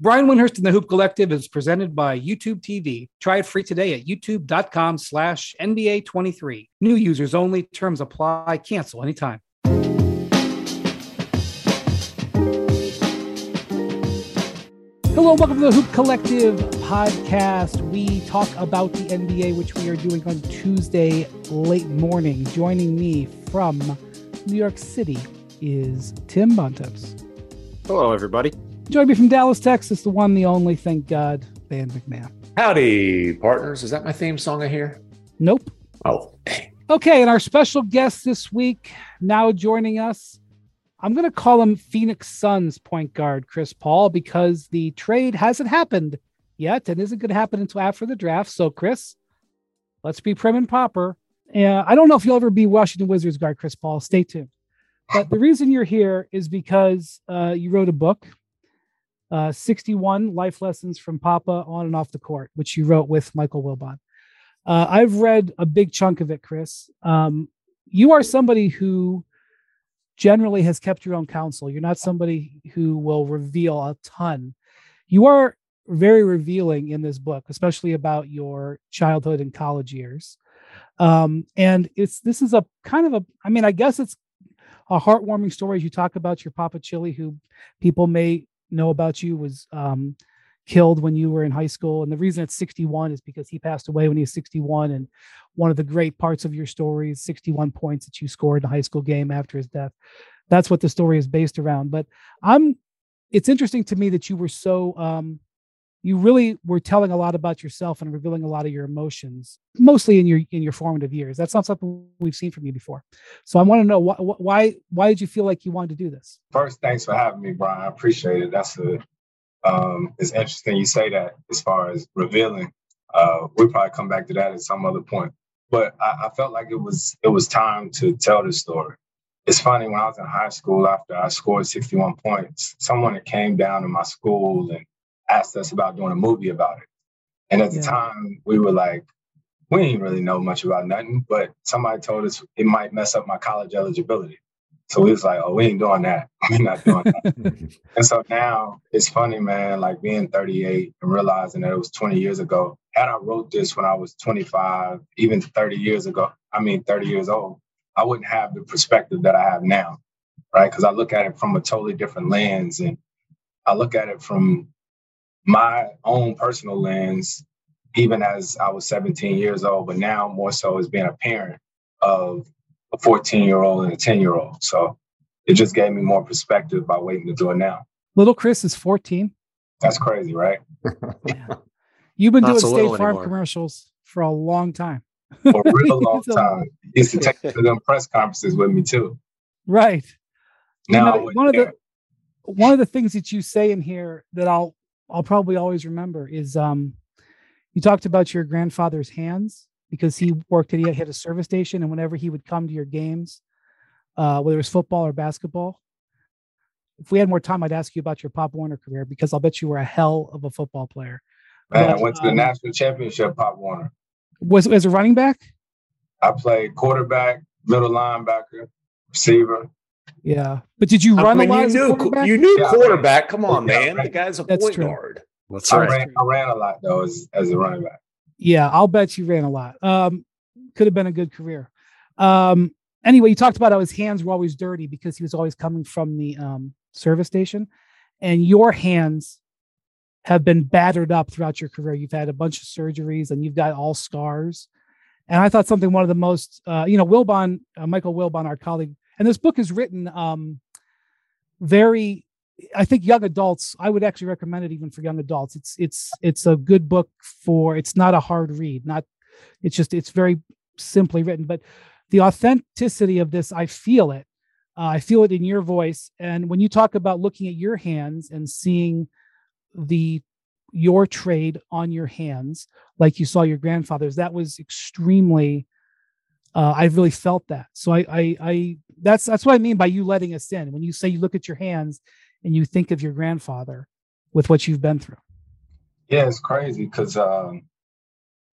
Brian Windhorst and the Hoop Collective is presented by YouTube TV. Try it free today at youtube.com slash NBA23. New users only. Terms apply. Cancel anytime. Hello, welcome to the Hoop Collective podcast. We talk about the NBA, which we are doing on Tuesday late morning. Joining me from New York City is Tim Bontemps. Hello, everybody. Join me from Dallas, Texas, the one, the only, thank God, Van MacMahon. Howdy, partners. Is that my theme song I hear? Nope. Oh, dang. Okay, and our special guest this week, now joining us, I'm going to call him Phoenix Suns point guard Chris Paul because the trade hasn't happened yet and isn't going to happen until after the draft. So, Chris, let's be prim and proper. And I don't know if you'll ever be Washington Wizards guard Chris Paul. Stay tuned. But the reason you're here is because uh, you wrote a book uh, 61 life lessons from Papa on and off the court, which you wrote with Michael Wilbon. Uh, I've read a big chunk of it, Chris. Um, you are somebody who generally has kept your own counsel. You're not somebody who will reveal a ton. You are very revealing in this book, especially about your childhood and college years. Um, and it's this is a kind of a, I mean, I guess it's a heartwarming story as you talk about your Papa Chili, who people may know about you was um, killed when you were in high school. And the reason it's 61 is because he passed away when he was 61. And one of the great parts of your story is 61 points that you scored in a high school game after his death. That's what the story is based around. But I'm, it's interesting to me that you were so um, you really were telling a lot about yourself and revealing a lot of your emotions mostly in your in your formative years. That's not something we've seen from you before. So i want to know why why why did you feel like you wanted to do this? First thanks for having me brian i appreciate it. That's a um, it's interesting you say that as far as revealing. Uh, we'll probably come back to that at some other point. But I, I felt like it was it was time to tell this story. It's funny when i was in high school after i scored 61 points someone that came down to my school and asked us about doing a movie about it. And at the yeah. time, we were like, we didn't really know much about nothing, but somebody told us it might mess up my college eligibility. So we was like, oh, we ain't doing that. We're not doing that. and so now it's funny, man, like being 38 and realizing that it was 20 years ago. Had I wrote this when I was 25, even 30 years ago, I mean, 30 years old, I wouldn't have the perspective that I have now, right? Because I look at it from a totally different lens and I look at it from my own personal lens, even as I was 17 years old, but now more so as being a parent of a 14 year old and a 10 year old. So it just gave me more perspective by waiting to do it now. Little Chris is 14. That's crazy, right? yeah. You've been doing State Farm anymore. commercials for a long time. For a real long time. He used to take to them press conferences with me too. Right. Now you know, one of the one of the things that you say in here that I'll I'll probably always remember is um, you talked about your grandfather's hands because he worked at he had a service station, and whenever he would come to your games, uh, whether it was football or basketball, if we had more time, I'd ask you about your Pop Warner career because I'll bet you were a hell of a football player. Man, but, I went to the um, national championship, Pop Warner. Was as a running back? I played quarterback, middle linebacker, receiver. Yeah, but did you run I mean, a lot? You knew you knew yeah, quarterback. Come on, yeah, man. Right. The guy's a That's point true. guard. That's I, ran, I ran a lot though as, as a running back. Yeah, I'll bet you ran a lot. Um, could have been a good career. Um, anyway, you talked about how his hands were always dirty because he was always coming from the um, service station, and your hands have been battered up throughout your career. You've had a bunch of surgeries, and you've got all scars. And I thought something one of the most, uh, you know, Wilbon, uh, Michael Wilbon, our colleague, and this book is written um, very I think young adults, I would actually recommend it even for young adults. It's it's it's a good book for it's not a hard read. Not it's just it's very simply written, but the authenticity of this, I feel it. Uh, I feel it in your voice. And when you talk about looking at your hands and seeing the your trade on your hands, like you saw your grandfather's, that was extremely uh, I really felt that. So I, I, I, that's that's what I mean by you letting us in. When you say you look at your hands and you think of your grandfather with what you've been through. Yeah, it's crazy because um,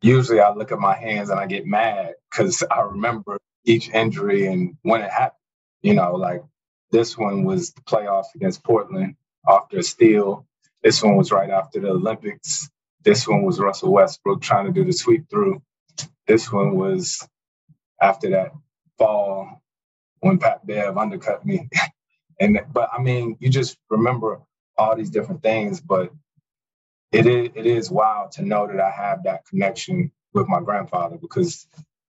usually I look at my hands and I get mad because I remember each injury and when it happened. You know, like this one was the playoffs against Portland after a steal. This one was right after the Olympics. This one was Russell Westbrook trying to do the sweep through. This one was after that fall when Pat Bev undercut me. and but I mean, you just remember all these different things, but it is it is wild to know that I have that connection with my grandfather because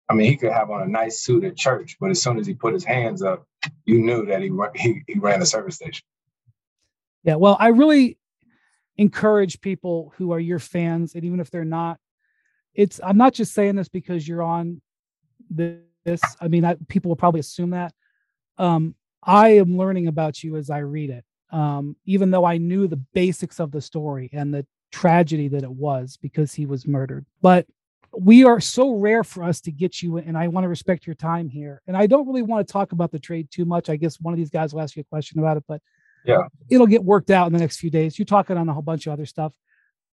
I mean he could have on a nice suit at church, but as soon as he put his hands up, you knew that he he, he ran a service station. Yeah, well, I really encourage people who are your fans, and even if they're not, it's I'm not just saying this because you're on this. I mean, I, people will probably assume that. Um, I am learning about you as I read it. Um, even though I knew the basics of the story and the tragedy that it was because he was murdered. But we are so rare for us to get you, and I want to respect your time here. And I don't really want to talk about the trade too much. I guess one of these guys will ask you a question about it, but yeah, it'll get worked out in the next few days. You're talking on a whole bunch of other stuff.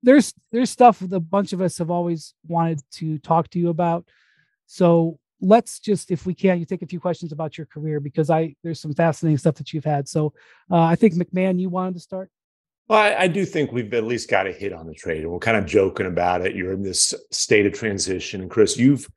There's there's stuff that a bunch of us have always wanted to talk to you about. So let's just, if we can, you take a few questions about your career because I there's some fascinating stuff that you've had. So uh, I think MacMahon you wanted to start. Well, I, I, do think we've at least got a hit on the trade, and we're kind of joking about it. You're in this state of transition, and Chris, you've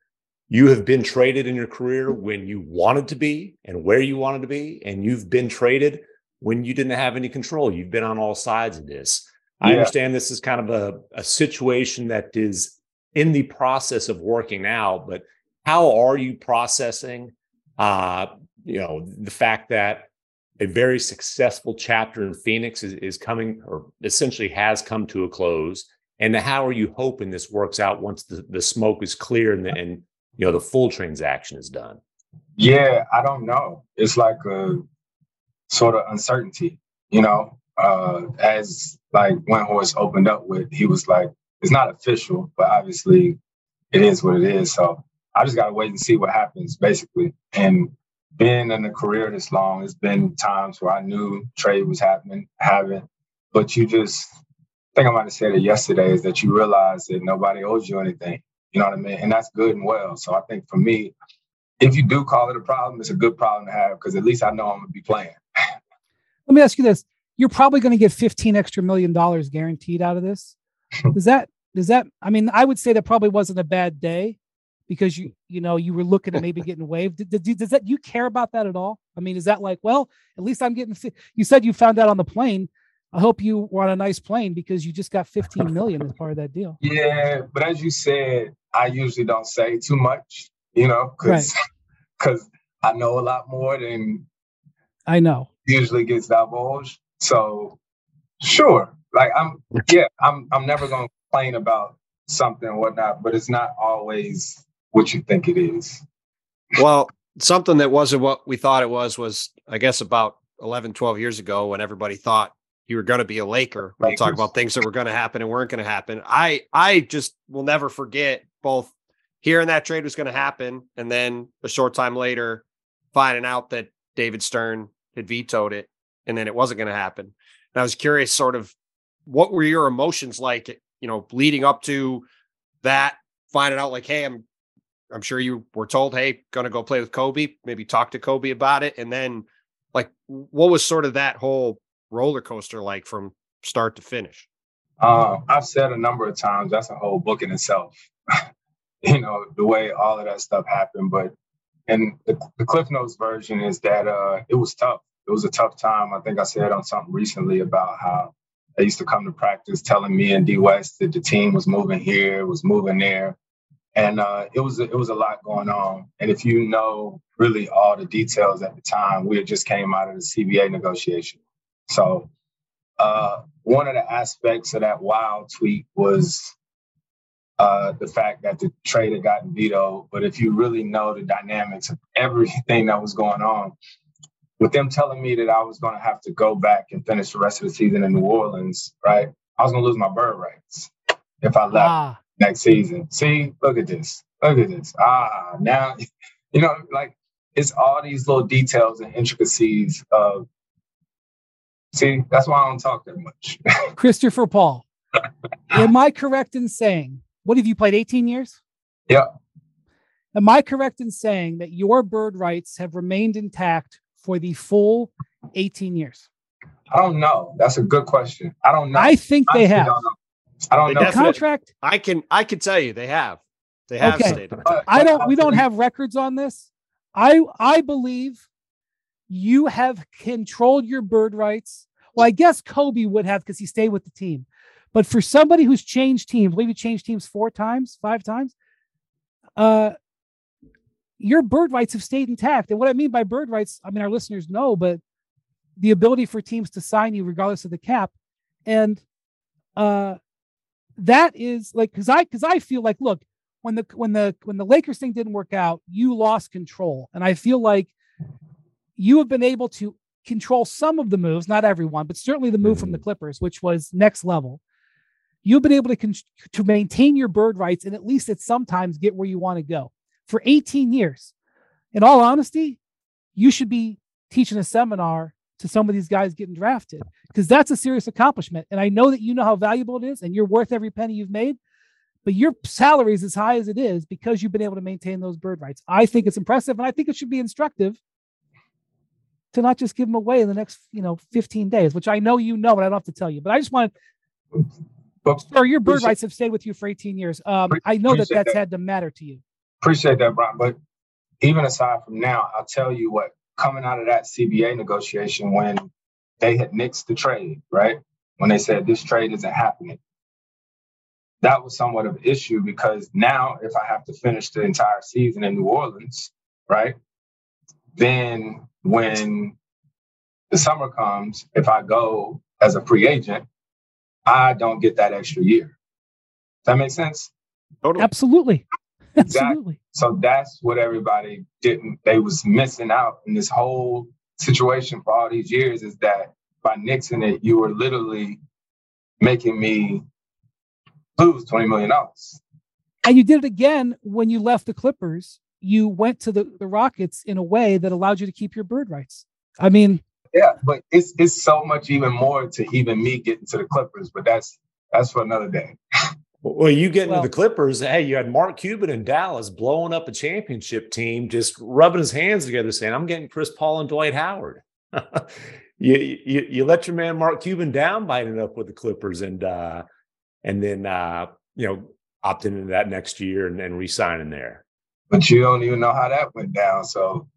you have been traded in your career when you wanted to be and where you wanted to be, and you've been traded when you didn't have any control. You've been on all sides of this. Yeah. I understand this is kind of a, a situation that is in the process of working out, but how are you processing uh, you know, the fact that a very successful chapter in Phoenix is, is coming or essentially has come to a close. And how are you hoping this works out once the, the smoke is clear and, the, and you know the full transaction is done? Yeah, I don't know. It's like a sort of uncertainty, you know. Uh, as like Windhorst opened up with, he was like, it's not official, but obviously it is what it is. So I just gotta wait and see what happens, basically. And being in a career this long, it's been times where I knew trade was happening, haven't, but you just I think I might have said it yesterday is that you realize that nobody owes you anything. You know what I mean? And that's good and well. So I think for me, if you do call it a problem, it's a good problem to have because at least I know I'm gonna be playing. Let me ask you this. You're probably going to get 15 extra million dollars guaranteed out of this. Does that does that I mean, I would say that probably wasn't a bad day because you you know you were looking at maybe getting waived. Does, does that you care about that at all? I mean, is that like, well, at least I'm getting. You said you found out on the plane. I hope you were on a nice plane because you just got 15 million as part of that deal. Yeah, but as you said, I usually don't say too much, you know, because because right. I know a lot more than I know usually gets divulged. So sure, like I'm yeah, I'm I'm never gonna complain about something or whatnot, but it's not always what you think it is. Well, something that wasn't what we thought it was was, I guess, about 11, 12 years ago when everybody thought you were going to be a Laker. We talk about things that were going to happen and weren't going to happen. I I just will never forget both hearing that trade was going to happen and then a short time later finding out that David Stern had vetoed it and then it wasn't going to happen. And I was curious, sort of, what were your emotions like, you know, leading up to that, finding out like, hey, I'm I'm sure you were told, hey, gonna go play with Kobe, maybe talk to Kobe about it. And then like what was sort of that whole roller coaster like from start to finish? Uh, I've said a number of times that's a whole book in itself. you know, the way all of that stuff happened. But and the, the Cliff Notes version is that uh, it was tough. It was a tough time. I think I said on something recently about how they used to come to practice telling me and D West that the team was moving here, was moving there and uh, it was it was a lot going on. And if you know really all the details at the time, we had just came out of the CBA negotiation. So uh, one of the aspects of that wild tweet was uh, the fact that the trade had gotten vetoed. But if you really know the dynamics of everything that was going on, with them telling me that I was going to have to go back and finish the rest of the season in New Orleans, right? I was going to lose my bird rights if I left. Ah next season. See, look at this. Look at this. Ah, now, you know, like it's all these little details and intricacies of. See, that's why I don't talk that much. Christopher Paul, am I correct in saying, what have you played 18 years? Yeah. Am I correct in saying that your bird rights have remained intact for the full 18 years? I don't know. That's a good question. I don't know. I think they have. Don't I don't They know. Contract. I can I can tell you they have. They have Okay. stayed. in I don't. We don't have records on this. I I believe you have controlled your bird rights. Well, I guess Kobe would have because he stayed with the team. But for somebody who's changed teams, maybe changed teams four times, five times, uh, your bird rights have stayed intact. And what I mean by bird rights, I mean our listeners know, but the ability for teams to sign you regardless of the cap, and uh, that is like because I because I feel like look when the when the when the Lakers thing didn't work out, you lost control, and I feel like you have been able to control some of the moves, not everyone, but certainly the move from the mm-hmm. Clippers, which was next level. You've been able to con- to maintain your bird rights and at least at sometimes get where you want to go for 18 years. In all honesty, you should be teaching a seminar to some of these guys getting drafted because that's a serious accomplishment. And I know that you know how valuable it is and you're worth every penny you've made but your salary is as high as it is because you've been able to maintain those bird rights. I think it's impressive, and I think it should be instructive to not just give them away in the next, you know, 15 days, which I know you know, but I don't have to tell you. But I just want But or your bird rights have stayed with you for 18 years. Um, I know that that's that. had to matter to you. appreciate that, Brian. But even aside from now, I'll tell you what, coming out of that CBA negotiation when they had nixed the trade, right? When they said this trade isn't happening. That was somewhat of an issue because now if I have to finish the entire season in New Orleans, right? Then when the summer comes, if I go as a free agent, I don't get that extra year. Does that make sense? Totally. Absolutely. Exactly. Absolutely. So that's what everybody didn't, they was missing out in this whole situation for all these years is that by nixing it, you were literally making me lose $20 million. And you did it again when you left the Clippers. You went to the, the Rockets in a way that allowed you to keep your bird rights. I mean, Yeah, but it's it's so much even more to even me getting to the Clippers, but that's that's for another day. Well, you get into Well- the Clippers. Hey, you had Mark Cuban in Dallas blowing up a championship team, just rubbing his hands together, saying, "I'm getting Chris Paul and Dwight Howard." you, you you let your man Mark Cuban down by ending up with the Clippers, and uh, and then uh, you know opting into that next year and, and re-signing there. But you don't even know how that went down. So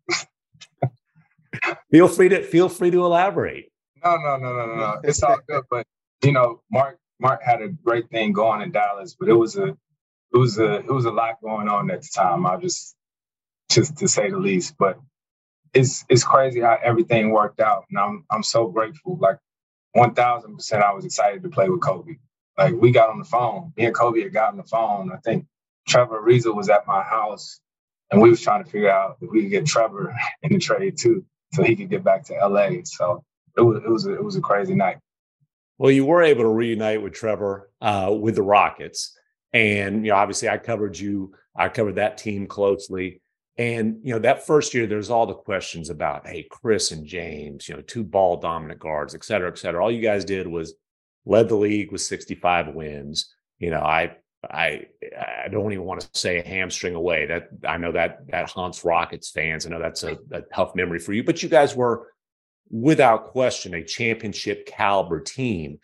Feel free to feel free to elaborate. No, no, no, no, no, no. It's all good. But you know, Mark Mark had a great thing going in Dallas, but it was a it was a it was a lot going on at the time. I'll just just to say the least. But it's it's crazy how everything worked out. And I'm I'm so grateful. Like one thousand percent I was excited to play with Kobe. Like we got on the phone. Me and Kobe had got on the phone. I think Trevor Ariza was at my house and we was trying to figure out if we could get Trevor in the trade too, so he could get back to LA. So it was it was a, it was a crazy night. Well, you were able to reunite with Trevor uh, with the Rockets, and you know, obviously, I covered you. I covered that team closely, and you know, that first year, there's all the questions about, hey, Chris and James, you know, two ball dominant guards, et cetera, et cetera. All you guys did was led the league with 65 wins. You know, I, I, I don't even want to say a hamstring away. That I know that that haunts Rockets fans. I know that's a, a tough memory for you, but you guys were without question a championship caliber team.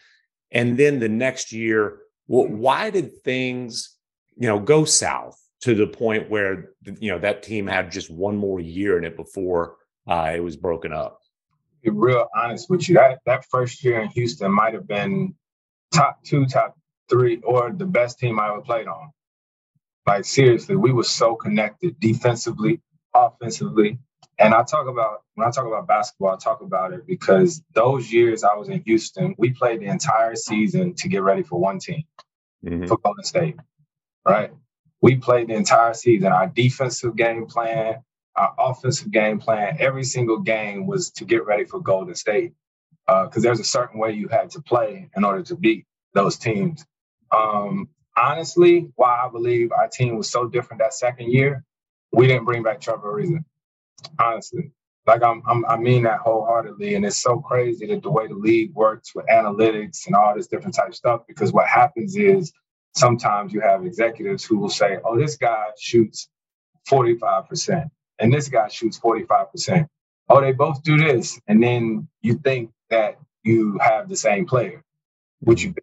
And then the next year, well, why did things, you know, go south to the point where you know that team had just one more year in it before uh, it was broken up? Be real honest with you. That that first year in Houston might have been top two, top three, or the best team I ever played on. Like seriously, we were so connected defensively, offensively. And I talk about when I talk about basketball, I talk about it because those years I was in Houston, we played the entire season to get ready for one team, Mhm. for Golden State. Right? We played the entire season. Our defensive game plan, our offensive game plan, every single game was to get ready for Golden State. Because there's a certain way you had to play in order to beat those teams. Um, honestly, why I believe our team was so different that second year, we didn't bring back Trevor Ariza. Honestly, like I'm, I'm, I mean that wholeheartedly, and it's so crazy that the way the league works with analytics and all this different type of stuff. Because what happens is sometimes you have executives who will say, "Oh, this guy shoots 45 percent, and this guy shoots 45 percent. Oh, they both do this," and then you think that you have the same player, which you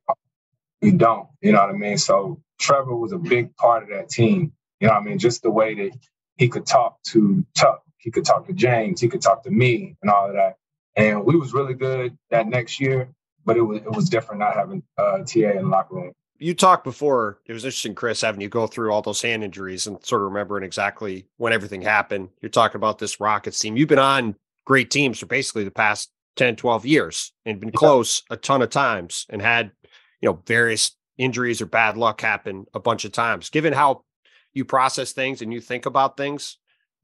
you don't. You know what I mean? So Trevor was a big part of that team. You know what I mean? Just the way that he could talk to Tuck, he could talk to James, he could talk to me, and all of that. And we was really good that next year, but it was it was different not having uh, TA in the locker room. You talked before. It was interesting, Chris, having you go through all those hand injuries and sort of remembering exactly when everything happened. You're talking about this Rockets team. You've been on great teams for basically the past 10, 12 years and been close a ton of times and had, you know, various injuries or bad luck happen a bunch of times. Given how you process things and you think about things,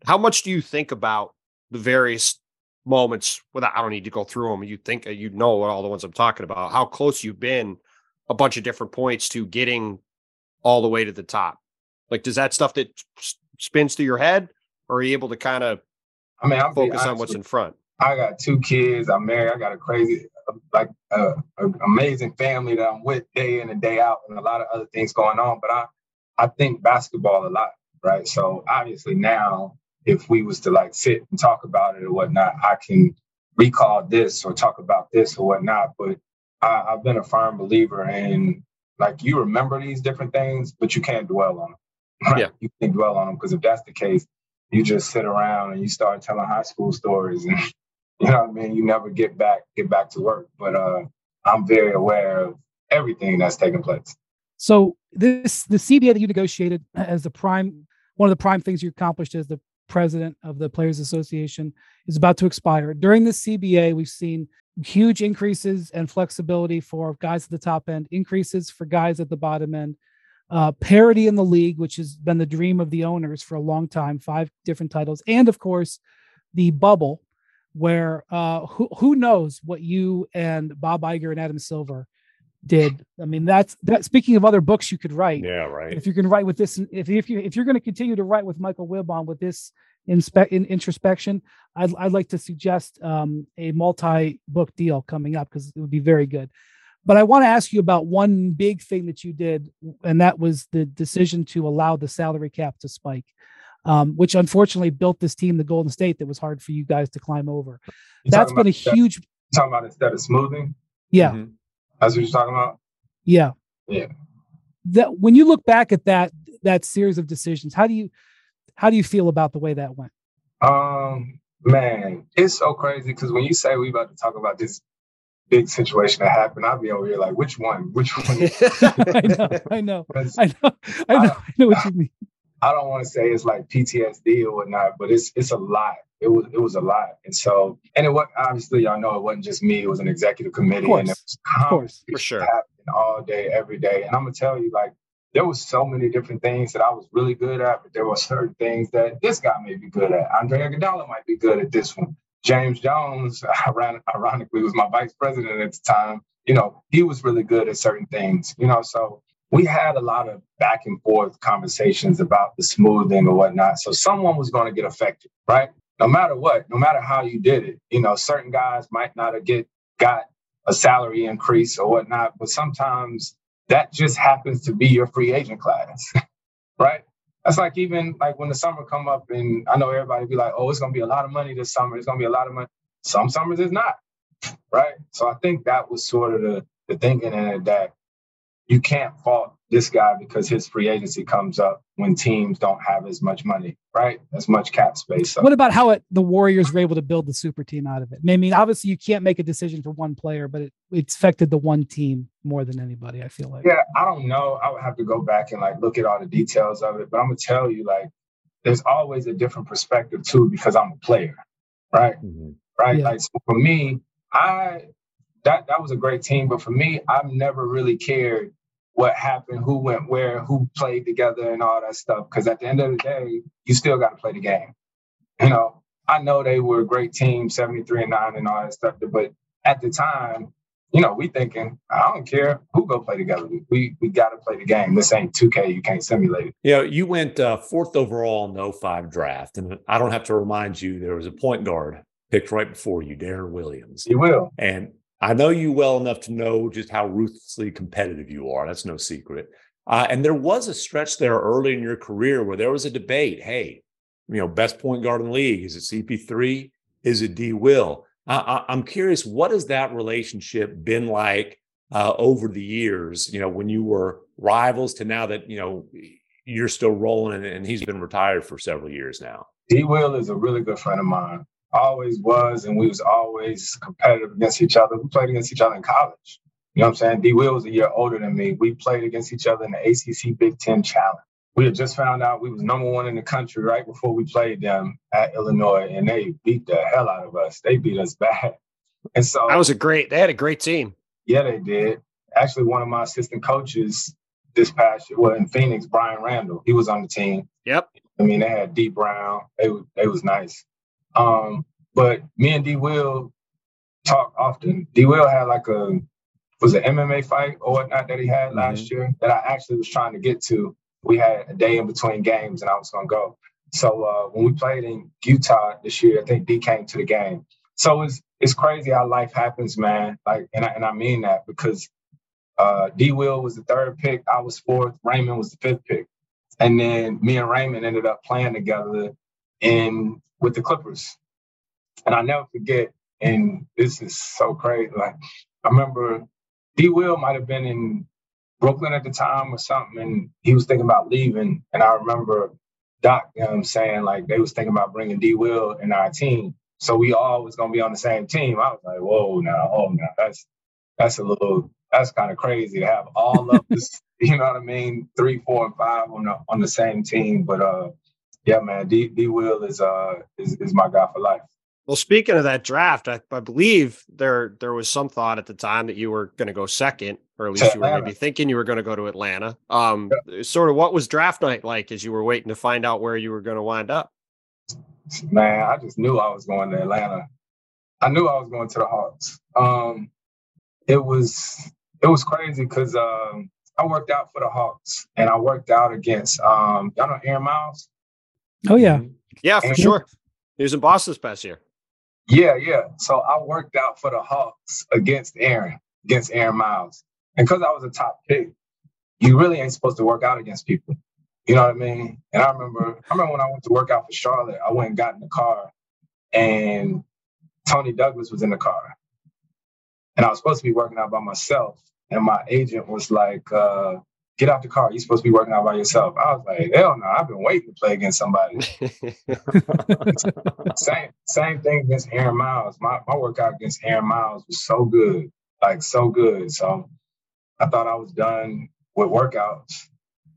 how much do you think about the various moments without I don't need to go through them. You think you know what all the ones I'm talking about, how close you've been a bunch of different points to getting all the way to the top. Like, does that stuff that spins through your head, or are you able to kind of I mean, I'm focus on what's in front? I got two kids. I'm married. I got a crazy, like, uh, amazing family that I'm with day in and day out, and a lot of other things going on. But I, I think basketball a lot, right? So obviously now, if we was to like sit and talk about it or whatnot, I can recall this or talk about this or whatnot. But I, I've been a firm believer in like you remember these different things, but you can't dwell on them. Right? Yeah. You can't dwell on them because if that's the case, you just sit around and you start telling high school stories and you know what I mean? You never get back get back to work. But uh I'm very aware of everything that's taking place. So this the CBA that you negotiated as the prime one of the prime things you accomplished as the president of the Players Association is about to expire. During the CBA, we've seen huge increases and flexibility for guys at the top end, increases for guys at the bottom end, uh, parity in the league, which has been the dream of the owners for a long time, five different titles, and of course, the bubble, where uh, who, who knows what you and Bob Iger and Adam Silver did. I mean, that's that. Speaking of other books you could write, yeah, right. If you can write with this, if if you if you're going to continue to write with Michael Wilbon with this inspect in introspection, I'd I'd like to suggest um, a multi book deal coming up because it would be very good. But I want to ask you about one big thing that you did, and that was the decision to allow the salary cap to spike. Um, which unfortunately built this team, the Golden State, that was hard for you guys to climb over. You're That's been a huge. Talking about instead of smoothing. Yeah, mm-hmm. That's what you're talking about? Yeah. Yeah. That when you look back at that that series of decisions, how do you how do you feel about the way that went? Um, man, it's so crazy because when you say we about to talk about this big situation that happened, I'll be over here like, which one? Which one? I know, I know, I know, I know, I know what you mean. I don't want to say it's like PTSD or whatnot, but it's it's a lot. It was it was a lot, and so and it was obviously y'all know it wasn't just me. It was an executive committee, and it was of course, for sure, all day, every day. And I'm gonna tell you, like there was so many different things that I was really good at, but there were certain things that this guy may be good at. Andre Iguodala might be good at this one. James Jones, ironically, was my vice president at the time. You know, he was really good at certain things. You know, so we had a lot of back and forth conversations about the smoothing or whatnot. So someone was going to get affected, right? No matter what, no matter how you did it, you know, certain guys might not have get got a salary increase or whatnot, but sometimes that just happens to be your free agent class, right? That's like even like when the summer come up and I know everybody be like, oh, it's gonna be a lot of money this summer. It's gonna be a lot of money. Some summers it's not, right? So I think that was sort of the the thinking in it that you can't fault this guy because his free agency comes up when teams don't have as much money, right? As much cap space. So. What about how it, the Warriors were able to build the super team out of it? I mean, obviously you can't make a decision for one player, but it, it's affected the one team more than anybody. I feel like. Yeah, I don't know. I would have to go back and like look at all the details of it, but I'm gonna tell you, like, there's always a different perspective too because I'm a player, right? Mm-hmm. Right. Yeah. Like so for me, I that that was a great team. But for me, I've never really cared what happened, who went where, who played together, and all that stuff. Because at the end of the day, you still got to play the game. You know, I know they were a great team, seventy three and nine, and all that stuff. But at the time, you know, we thinking, I don't care who go play together. We we got to play the game. This ain't 2K. You can't simulate it. Yeah, you, know, you went uh, fourth overall in the 05 draft. And I don't have to remind you, there was a point guard picked right before you, Deron Williams. He will. And I know you well enough to know just how ruthlessly competitive you are. That's no secret. Uh, and there was a stretch there early in your career where there was a debate. Hey, you know, best point guard in the league is it CP3? Is it D Will? I, am curious, what has that relationship been like uh, over the years? You know, when you were rivals to now that you know you're still rolling and, and he's been retired for several years now. D. Will is a really good friend of mine. Always was, and we was always competitive against each other. We played against each other in college. You know what I'm saying? D. Will was a year older than me. We played against each other in the ACC Big Ten Challenge. We had just found out we was number one in the country right before we played them at Illinois, and they beat the hell out of us. They beat us bad. And so that was a great. They had a great team. Yeah, they did. Actually, one of my assistant coaches this past year, well, in Phoenix, Brian Randle, he was on the team. Yep. I mean, they had Dee Brown. They they was nice. Um, but me and D Will talk often. D Will had like a was an MMA fight or whatnot that he had mm-hmm. last year that I actually was trying to get to. We had a day in between games and I was going to go. So uh, when we played in Utah this year, I think D came to the game. So it's it's crazy how life happens, man. Like, and I, and I mean that because uh, D Will was the third pick, I was fourth, Raymond was the fifth pick, and then me and Raymond ended up playing together in with the Clippers. And I never forget, and this is so crazy. Like I remember D Will might have been in Brooklyn at the time or something, and he was thinking about leaving. And I remember Doc um, saying like they was thinking about bringing D Will in our team, so we all was gonna be on the same team. I was like, whoa, now, oh, now that's that's a little that's kind of crazy to have all of this, you know what I mean, three, four, and five on the on the same team. But uh, yeah, man, D D Will is uh is, is my guy for life. Well, speaking of that draft, I, I, believe there there was some thought at the time that you were going to go second, or at least you were maybe thinking you were going to go to Atlanta. Um, yeah. sort of what was draft night like as you were waiting to find out where you were going to wind up? Man, I just knew I was going to Atlanta. I knew I was going to the Hawks. Um, it was it was crazy because um, I worked out for the Hawks and I worked out against um, y'all know Aaron Miles. Oh yeah, yeah, for sure. He was in Boston this past year. Yeah, yeah. So I worked out for the Hawks against Aaron, against Aaron Miles. And because I was a top pick, you really ain't supposed to work out against people. You know what I mean? And I remember, I remember when I went to work out for Charlotte, I went and got in the car and Tony Douglas was in the car. And I was supposed to be working out by myself. And my agent was like, uh, get out the car. You're supposed to be working out by yourself. I was like, hell no, I've been waiting to play against somebody. same same thing against Aaron Miles. My my workout against Aaron Miles was so good, like so good. So I thought I was done with workouts.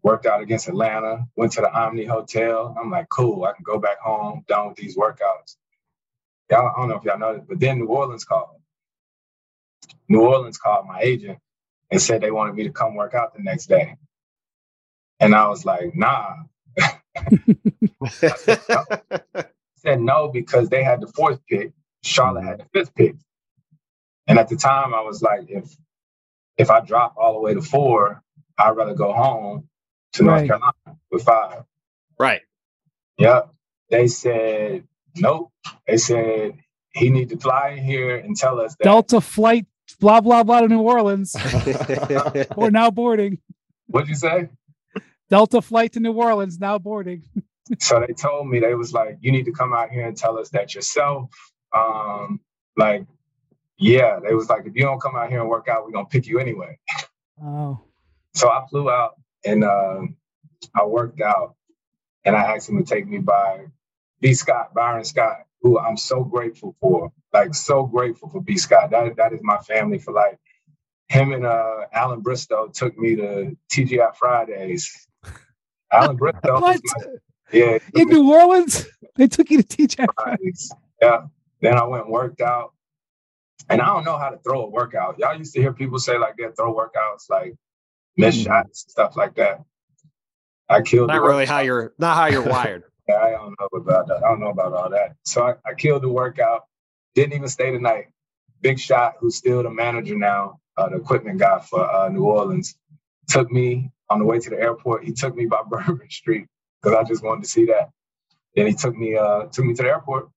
Worked out against Atlanta, went to the Omni Hotel. I'm like, cool, I can go back home, done with these workouts. Y'all, I don't know if y'all know this, but then New Orleans called. New Orleans called my agent and said they wanted me to come work out the next day. And I was like, nah. said, no. said no because they had the fourth pick. Charlotte had the fifth pick. And at the time I was like, if if I drop all the way to four, I'd rather go home to right. North Carolina with five. Right. Yep. They said nope. They said he need to fly in here and tell us that Delta flight blah blah blah to New Orleans. We're now boarding. What'd you say? Delta flight to New Orleans now boarding. so they told me they was like, you need to come out here and tell us that yourself. Um, like, yeah, they was like, if you don't come out here and work out, we're gonna pick you anyway. Oh. So I flew out and uh, I worked out, and I asked him to take me by B. Scott, Byron Scott, who I'm so grateful for. Like so grateful for B. Scott. That that is my family for life. Him and uh, Allan Bristow took me to TGI Fridays. Allan Bristow. what? My, yeah. In New Orleans, they took you to TGI Fridays. Yeah. Then I went and worked out. And I don't know how to throw a workout. Y'all used to hear people say like they throw workouts, like miss mm. shots, stuff like that. I killed. Not really how you're not how you're wired. I don't know about that. I don't know about all that. So I, I killed the workout. Didn't even stay the night. Big Shot, who's still the manager now, uh, the equipment guy for uh, New Orleans, took me on the way to the airport. He took me by Bourbon Street because I just wanted to see that. Then he took me uh, took me to the airport.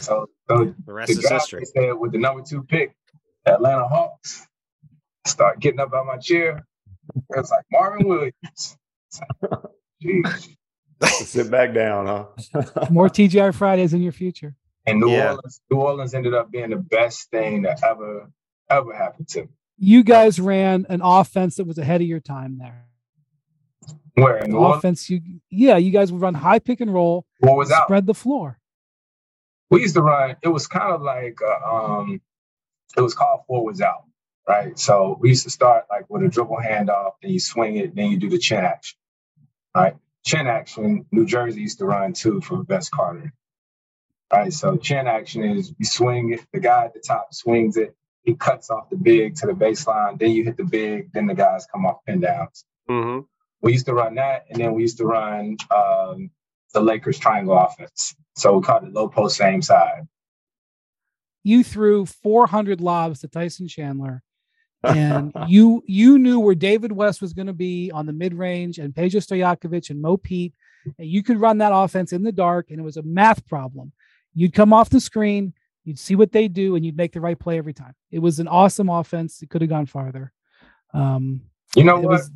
So, so the rest the is history. Said with the number two pick, Atlanta Hawks. Start getting up out my chair. It was like Marvin Williams. Jeez. Sit back down, huh? More TGI Fridays in your future. And New yeah. Orleans, New Orleans ended up being the best thing that ever, ever happened to me. You guys ran an offense that was ahead of your time there. Where in offense, you yeah, you guys would run high pick and roll. What was out? Spread the floor. We used to run. It was kind of like uh, um, it was called forwards out, right? So we used to start like with a dribble handoff, then you swing it, then you do the chin action, right? Chin action. New Jersey used to run too for Vince Carter. Right, so chin action is you swing it, the guy at the top swings it, he cuts off the big to the baseline, then you hit the big, then the guys come off pin downs. Mm-hmm. We used to run that, and then we used to run um, the Lakers triangle offense. So we called it low post, same side. You threw 400 lobs to Tyson Chandler, and you you knew where David West was going to be on the mid range, and Peja Stojakovic and Mo Pete, and you could run that offense in the dark, and it was a math problem. You'd come off the screen, you'd see what they do, and you'd make the right play every time. It was an awesome offense. It could have gone farther. Um, you know what? Was,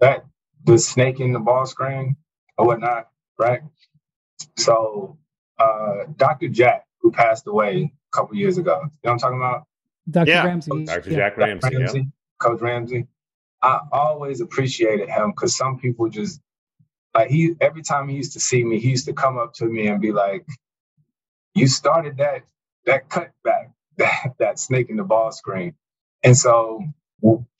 that the snake in the ball screen or whatnot, right? So uh, Dr. Jack, who passed away a couple years ago, you know what I'm talking about? Dr. Yeah. Ramsay. Oh, Dr. Yeah. Jack Ramsay, Ramsay yeah. Coach Ramsay. I always appreciated him because some people just like he every time he used to see me, he used to come up to me and be like, You started that that cutback, that that snake in the ball screen. And so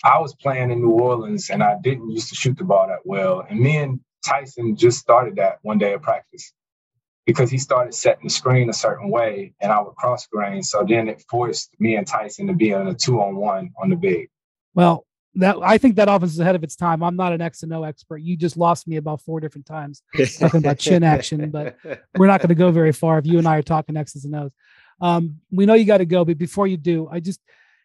I was playing in New Orleans and I didn't used to shoot the ball that well. And me and Tyson just started that one day of practice because he started setting the screen a certain way and I would cross grain. So then it forced me and Tyson to be on a two on one on the big. Well, that I think that offense is ahead of its time. I'm not an X and O expert. You just lost me about four different times talking about chin action, but we're not going to go very far if you and I are talking X's and O's. Um, we know you got to go, but before you do, I just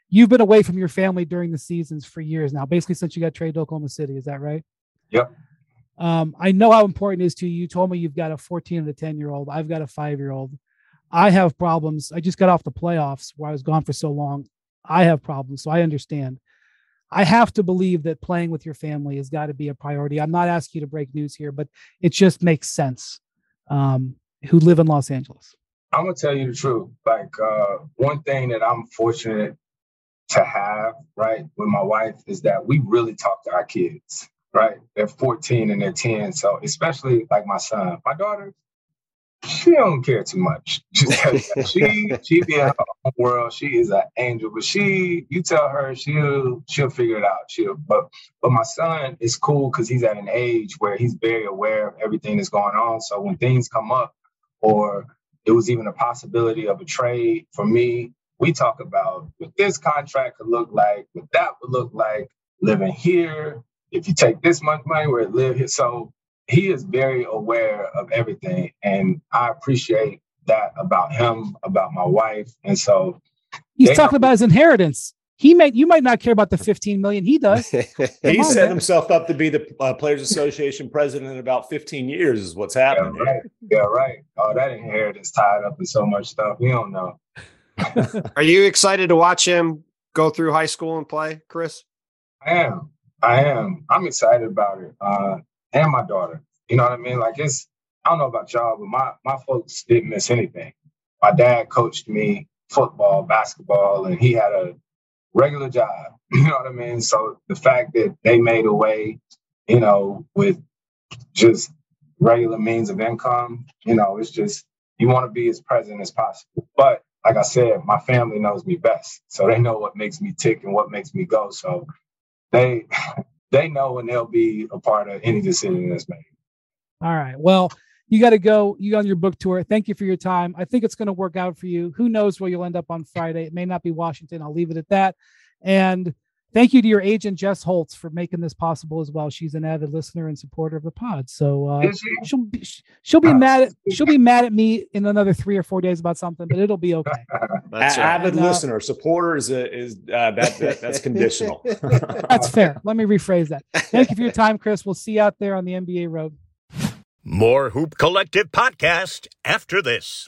you've been away from your family during the seasons for years now, basically since you got traded to Oklahoma City. Is that right? Yep. Um, I know how important it is to you. You told me you've got a 14 and a 10 year old. I've got a five year old. I have problems. I just got off the playoffs where I was gone for so long. I have problems, so I understand. I have to believe that playing with your family has got to be a priority. I'm not asking you to break news here, but it just makes sense. Um, who live in Los Angeles? I'm gonna tell you the truth. Like uh, one thing that I'm fortunate to have, right, with my wife is that we really talk to our kids, right? They're 14 and they're 10. So especially like my son, my daughter, she don't care too much. she she be in her own world. She is an angel, but she you tell her she'll she'll figure it out. She'll but but my son is cool because he's at an age where he's very aware of everything that's going on. So when things come up, or it was even a possibility of a trade for me, we talk about what this contract could look like, what that would look like, living here. If you take this much money, where it live here. So he is very aware of everything. And I appreciate that about him, about my wife. And so he's talking about his inheritance. He might you might not care about the 15 million he does. he set himself up to be the uh, Players Association president in about 15 years, is what's happening. Yeah, right. Yeah, right. Oh, that inheritance tied up in so much stuff. We don't know. Are you excited to watch him go through high school and play, Chris? I am. I am. I'm excited about it. Uh, and my daughter. You know what I mean? Like it's. I don't know about y'all, but my my folks didn't miss anything. My dad coached me football, basketball, and he had a regular job. You know what I mean? So the fact that they made a way, you know, with just regular means of income, you know, it's just you want to be as present as possible. But like I said, my family knows me best. So they know what makes me tick and what makes me go. So they they know and they'll be a part of any decision that's made. All right. Well, you got to go. You on your book tour. Thank you for your time. I think it's going to work out for you. Who knows where you'll end up on Friday? It may not be Washington. I'll leave it at that. And thank you to your agent Jess Holtz for making this possible as well. She's an avid listener and supporter of the pod. So uh, she? will be she'll be uh, mad at she'll be mad at me in another three or four days about something, but it'll be okay. That's a- avid and, uh, listener, supporter is a, is uh, that, that that's conditional. that's fair. Let me rephrase that. Thank you for your time, Chris. We'll see you out there on the NBA road. More Hoop Collective podcast after this.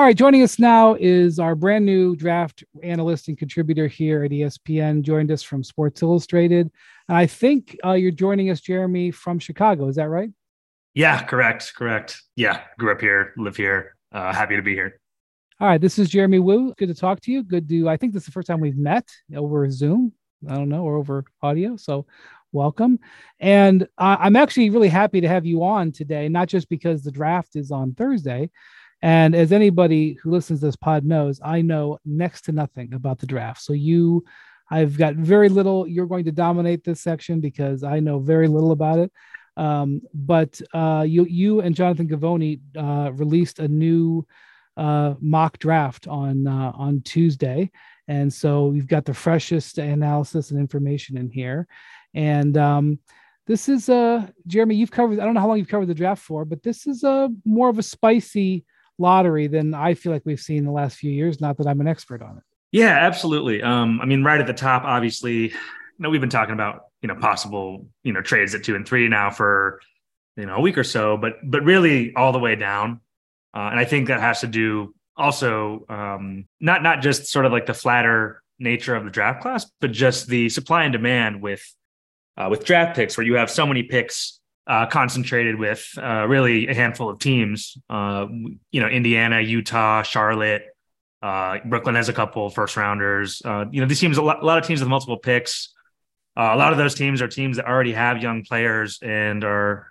All right, joining us now is our brand new draft analyst and contributor here at ESPN. Joined us from Sports Illustrated, and I think uh, you're joining us, Jeremy, from Chicago. Is that right? Yeah, correct, correct. Yeah, grew up here, live here. Uh, happy to be here. All right, this is Jeremy Woo. Good to talk to you. Good to. I think this is the first time we've met over Zoom. I don't know, or over audio. So, welcome. And uh, I'm actually really happy to have you on today, not just because the draft is on Thursday and as anybody who listens to this pod knows, I know next to nothing about the draft. So you, I've got very little. You're going to dominate this section because I know very little about it. Um, but uh, you, you and Jonathan Givony uh, released a new uh, mock draft on uh, on Tuesday, and so we've got the freshest analysis and information in here. And um, this is uh, Jeremy. You've covered. I don't know how long you've covered the draft for, but this is a uh, more of a spicy lottery than I feel like we've seen the last few years. Not that I'm an expert on it. Yeah, absolutely. Um, I mean, right at the top, obviously, you know, we've been talking about you know possible you know trades at two and three now for you know a week or so, but but really all the way down, uh, and I think that has to do also um, not not just sort of like the flatter nature of the draft class, but just the supply and demand with uh, with draft picks, where you have so many picks uh, concentrated with uh, really a handful of teams. Uh, you know, Indiana, Utah, Charlotte, uh, Brooklyn has a couple first rounders. Uh, you know, these teams, a lot, a lot, of teams with multiple picks. A lot of those teams are teams that already have young players and are,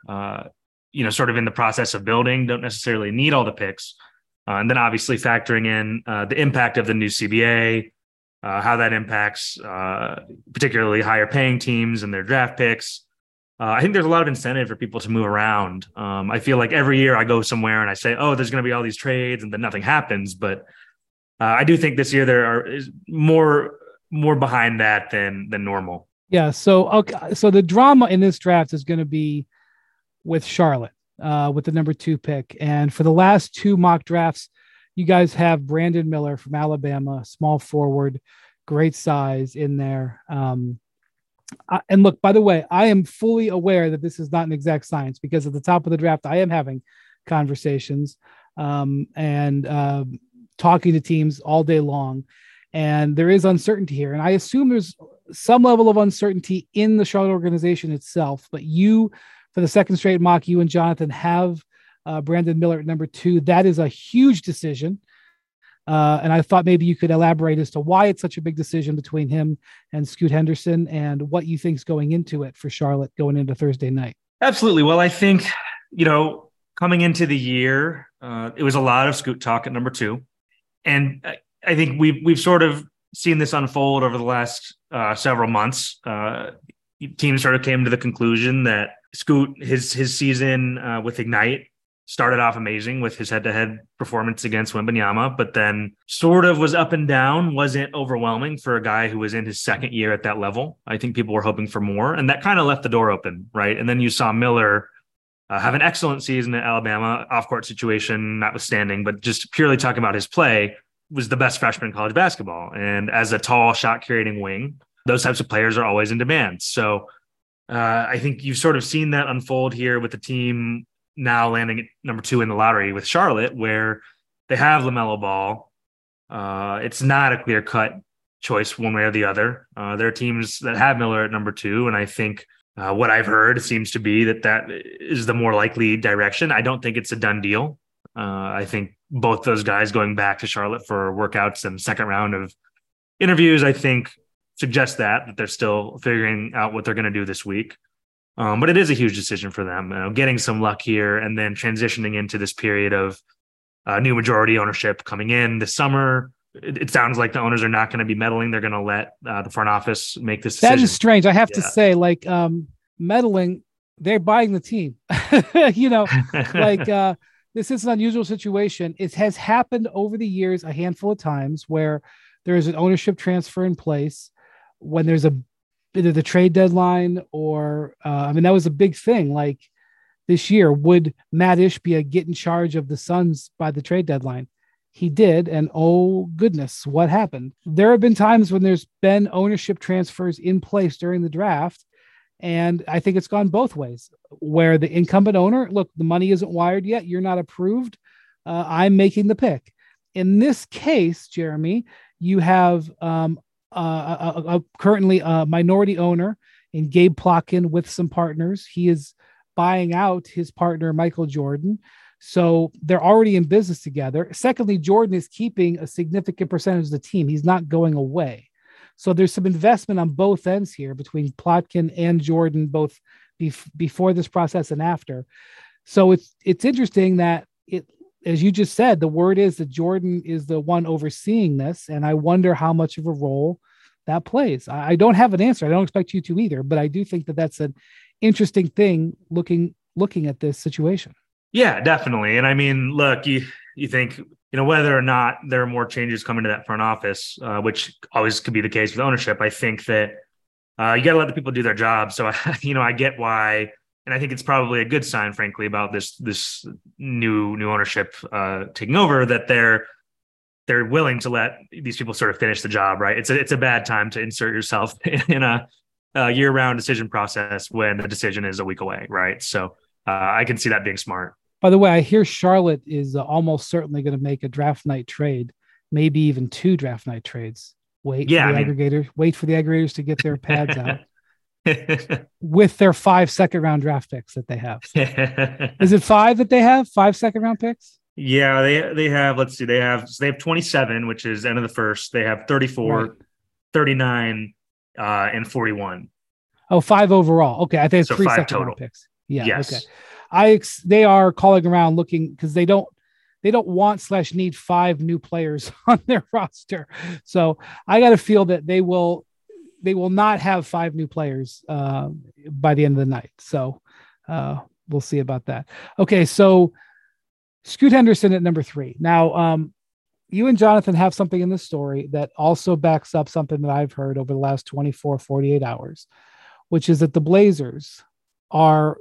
you know, sort of in the process of building, don't necessarily need all the picks. and then obviously factoring in the impact of the new CBA, how that impacts particularly higher paying teams and their draft picks uh, I think there's a lot of incentive for people to move around. Um, I feel like every year I go somewhere and I say, "Oh, there's going to be all these trades," and then nothing happens. But uh, I do think this year there are is more more behind that than than normal. Yeah. So okay. So the drama in this draft is going to be with Charlotte uh, with the number two pick, and for the last two mock drafts, you guys have Brandon Miller from Alabama, small forward, great size in there. Um, and look, by the way, I am fully aware that this is not an exact science because at the top of the draft, I am having conversations um, and uh, talking to teams all day long. And there is uncertainty here. And I assume there's some level of uncertainty in the Charlotte organization itself. But you, for the second straight mock, you and Jonathan have uh, Brandon Miller at number two. That is a huge decision. Uh, and I thought maybe you could elaborate as to why it's such a big decision between him and Scoot Henderson and what you think is going into it for Charlotte going into Thursday night. Absolutely. Well, I think, you know, coming into the year, uh, it was a lot of Scoot talk at number two. And I think we've, we've sort of seen this unfold over the last uh, several months. Uh, teams sort of came to the conclusion that Scoot, his, his season uh, with Ignite started off amazing with his head-to-head performance against Wembanyama, but then sort of was up and down, wasn't overwhelming for a guy who was in his second year at that level. I think people were hoping for more, and that kind of left the door open, right? And then you saw Miller uh, have an excellent season at Alabama, off-court situation notwithstanding, but just purely talking about his play, was the best freshman in college basketball. And as a tall shot creating wing, those types of players are always in demand. So uh, I think you've sort of seen that unfold here with the team now landing at number two in the lottery with Charlotte, where they have LaMelo Ball. Uh, it's not a clear cut choice one way or the other. Uh, there are teams that have Miller at number two, and I think uh, what I've heard seems to be that that is the more likely direction. I don't think it's a done deal. Uh, I think both those guys going back to Charlotte for workouts and second round of interviews, I think suggest that that they're still figuring out what they're going to do this week. Um, but it is a huge decision for them, you know, getting some luck here and then transitioning into this period of uh, new majority ownership coming in this summer. It, it sounds like the owners are not going to be meddling. They're going to let uh, the front office make this decision. That is strange. I have yeah. to say, like um, meddling, they're buying the team. you know, like uh, this is an unusual situation. It has happened over the years a handful of times where there is an ownership transfer in place when there's a either the trade deadline or uh, I mean that was a big thing. Like this year, would Mat Ishbia get in charge of the Suns by the trade deadline? He did, and oh goodness, what happened? There have been times when there's been ownership transfers in place during the draft, and I think it's gone both ways. Where the incumbent owner, look, the money isn't wired yet, you're not approved. Uh, I'm making the pick. In this case, Jeremy, you have um, uh, a, a, a currently a minority owner in Gabe Plotkin with some partners. He is buying out his partner, Michael Jordan. So they're already in business together. Secondly, Jordan is keeping a significant percentage of the team. He's not going away. So there's some investment on both ends here between Plotkin and Jordan, both bef- before this process and after. So it's it's interesting that it as you just said, the word is that Jordan is the one overseeing this, and I wonder how much of a role that plays. I, I don't have an answer. I don't expect you to either, but I do think that that's an interesting thing looking looking at this situation. Yeah, definitely. And I mean, look, you you think you know whether or not there are more changes coming to that front office, uh, which always could be the case with ownership. I think that uh, you got to let the people do their job. So you know, I get why and I think it's probably a good sign, frankly, about this this new new ownership uh, taking over that they're they're willing to let these people sort of finish the job. Right? It's a it's a bad time to insert yourself in a, a year round decision process when the decision is a week away. Right? So uh, I can see that being smart. By the way, I hear Charlotte is uh, almost certainly going to make a draft night trade, maybe even two draft night trades. Wait yeah, for the I mean, aggregator. Wait for the aggregators to get their pads out. with their five second round draft picks that they have. Is it five that they have? Five second round picks? Yeah, they they have, let's see, they have so they have 27, which is end of the first. They have 34, right. 39, uh, and 41. Oh, five overall. Okay. I think it's so three second total. round picks. Yeah. Yes. Okay. I they are calling around looking because they don't they don't want slash need five new players on their roster. So I got to feel that they will they will not have five new players uh, by the end of the night. So uh, we'll see about that. Okay, so Scoot Henderson at number three. Now, um, you and Jonathan have something in the story that also backs up something that I've heard over the last 24, 48 hours, which is that the Blazers are,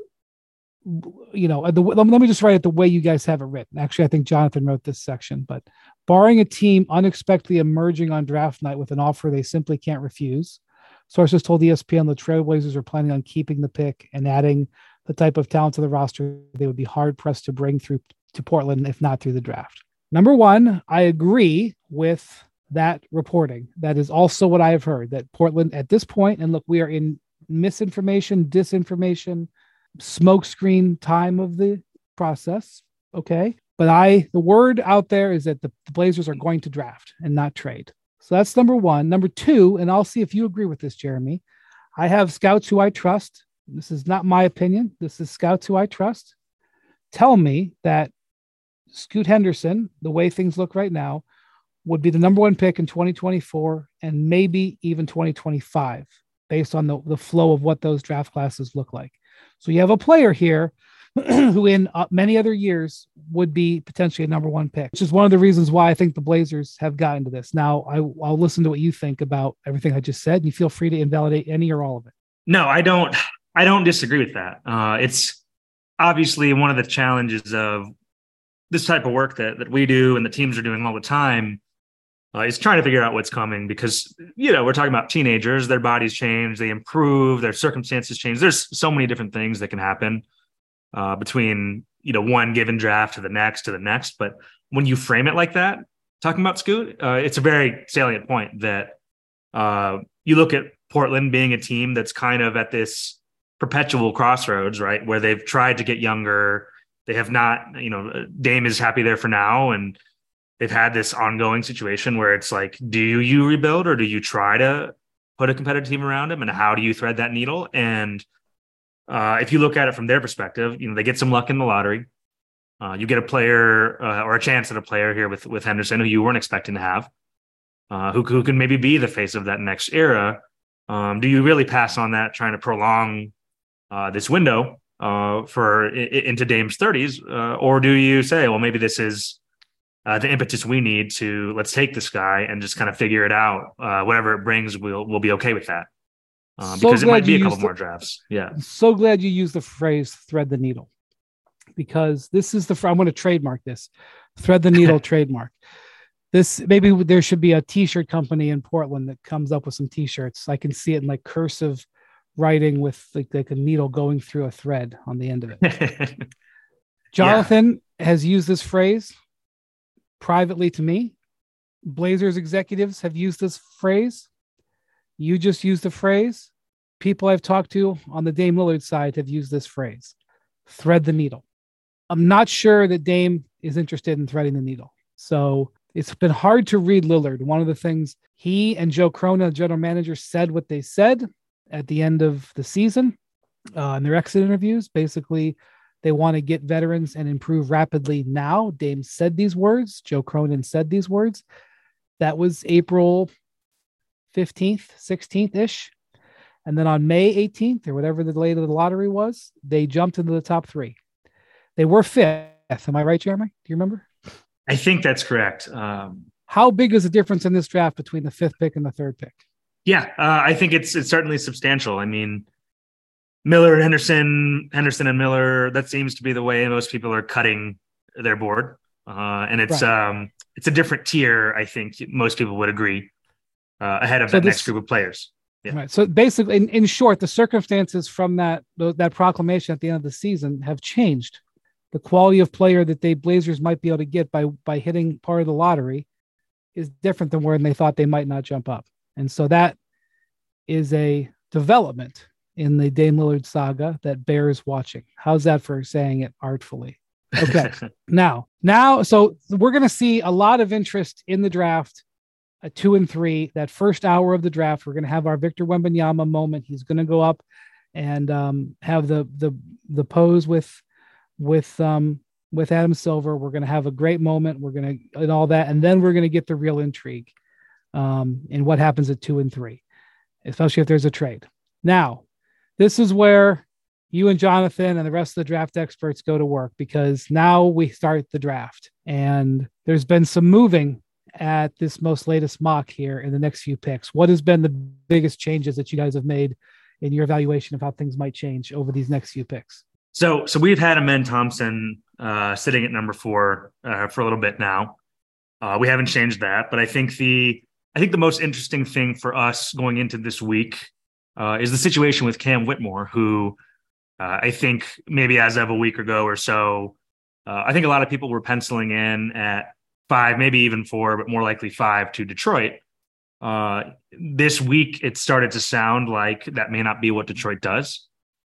you know, the, let me just write it the way you guys have it written. Actually, I think Jonathan wrote this section, but barring a team unexpectedly emerging on draft night with an offer they simply can't refuse, Sources told ESPN the Trailblazers are planning on keeping the pick and adding the type of talent to the roster they would be hard pressed to bring through to Portland, if not through the draft. Number one, I agree with that reporting. That is also what I have heard that Portland at this point, and look, we are in misinformation, disinformation, smokescreen time of the process. Okay. But I, the word out there is that the, the Blazers are going to draft and not trade. So that's number one. Number two, and I'll see if you agree with this, Jeremy. I have scouts who I trust. This is not my opinion. This is scouts who I trust. Tell me that Scoot Henderson, the way things look right now, would be the number one pick in 2024 and maybe even 2025, based on the, the flow of what those draft classes look like. So you have a player here who in uh, many other years would be potentially a number one pick, which is one of the reasons why I think the Blazers have gotten to this. Now, I, will listen to what you think about everything I just said. and You feel free to invalidate any or all of it. No, I don't. I don't disagree with that. Uh, it's obviously one of the challenges of this type of work that that we do and the teams are doing all the time. Uh, is trying to figure out what's coming because you know we're talking about teenagers their bodies change they improve their circumstances change there's so many different things that can happen uh, between you know one given draft to the next to the next. But when you frame it like that, talking about Scoot, uh, it's a very salient point that uh, you look at Portland being a team that's kind of at this perpetual crossroads, right, where they've tried to get younger. They have not, you know, Dame is happy there for now, and they've had this ongoing situation where it's like, do you rebuild or do you try to put a competitive team around him, and how do you thread that needle? And uh, if you look at it from their perspective, you know, they get some luck in the lottery. Uh, you get a player uh, or a chance at a player here with with Henderson who you weren't expecting to have, uh, who who can maybe be the face of that next era. Um, do you really pass on that, trying to prolong uh, this window for into Dame's thirties, or do you say, well, maybe this is the impetus we need to let's take this guy and just kind of figure it out. whatever it brings, we'll we'll be okay with that. Uh, so because it might be a couple more drafts. Yeah. So glad you used the phrase "thread the needle," because this is the. I'm going to trademark this. Thread the needle trademark this maybe there should be a t-shirt company in Portland that comes up with some t-shirts. I can see it in like cursive writing with like, like a needle going through a thread on the end of it. Jonathan yeah. has used this phrase privately to me. Blazers executives have used this phrase. You just used the phrase. People I've talked to on the Dame Lillard side have used this phrase thread the needle. I'm not sure that Dame is interested in threading the needle. So it's been hard to read Lillard. One of the things he and Joe Cronin, the general manager, said what they said at the end of the season uh, in their exit interviews. Basically, they want to get veterans and improve rapidly now. Dame said these words. Joe Cronin said these words. That was April 15th, 16th ish. And then on May 18th, or whatever the date of the lottery was, they jumped into the top three. They were fifth. Am I right, Jeremy? Do you remember? I think that's correct. Um, How big is the difference in this draft between the fifth pick and the third pick? Yeah, uh, I think it's it's certainly substantial. I mean, Miller and Henderson, Henderson and Miller. That seems to be the way most people are cutting their board, uh, and it's right. um, it's a different tier. I think most people would agree uh, ahead of so that this, next group of players. Yeah. Right. So basically, in, in short, the circumstances from that that proclamation at the end of the season have changed the quality of player that they Blazers might be able to get by by hitting part of the lottery is different than where they thought they might not jump up. And so that is a development in the Dame Lillard saga that bears watching. How's that for saying it artfully? Okay. now, now, so we're going to see a lot of interest in the draft at two and three. That first hour of the draft, we're going to have our Victor Wembanyama moment. He's going to go up and um, have the the the pose with with um with Adam Silver. We're going to have a great moment. We're going to and all that, and then we're going to get the real intrigue um, in what happens at two and three, especially if there's a trade. Now, this is where you and Jonathan and the rest of the draft experts go to work because now we start the draft, and there's been some moving at this most latest mock here in the next few picks. What has been the biggest changes that you guys have made in your evaluation of how things might change over these next few picks? So, so we've had Amen Thompson uh, sitting at number four uh, for a little bit now. Uh, we haven't changed that, but I think the I think the most interesting thing for us going into this week uh, is the situation with Cam Whitmore, who uh, I think maybe as of a week ago or so, uh, I think a lot of people were penciling in at five, maybe even four, but more likely five to Detroit. this week, it started to sound like that may not be what Detroit does.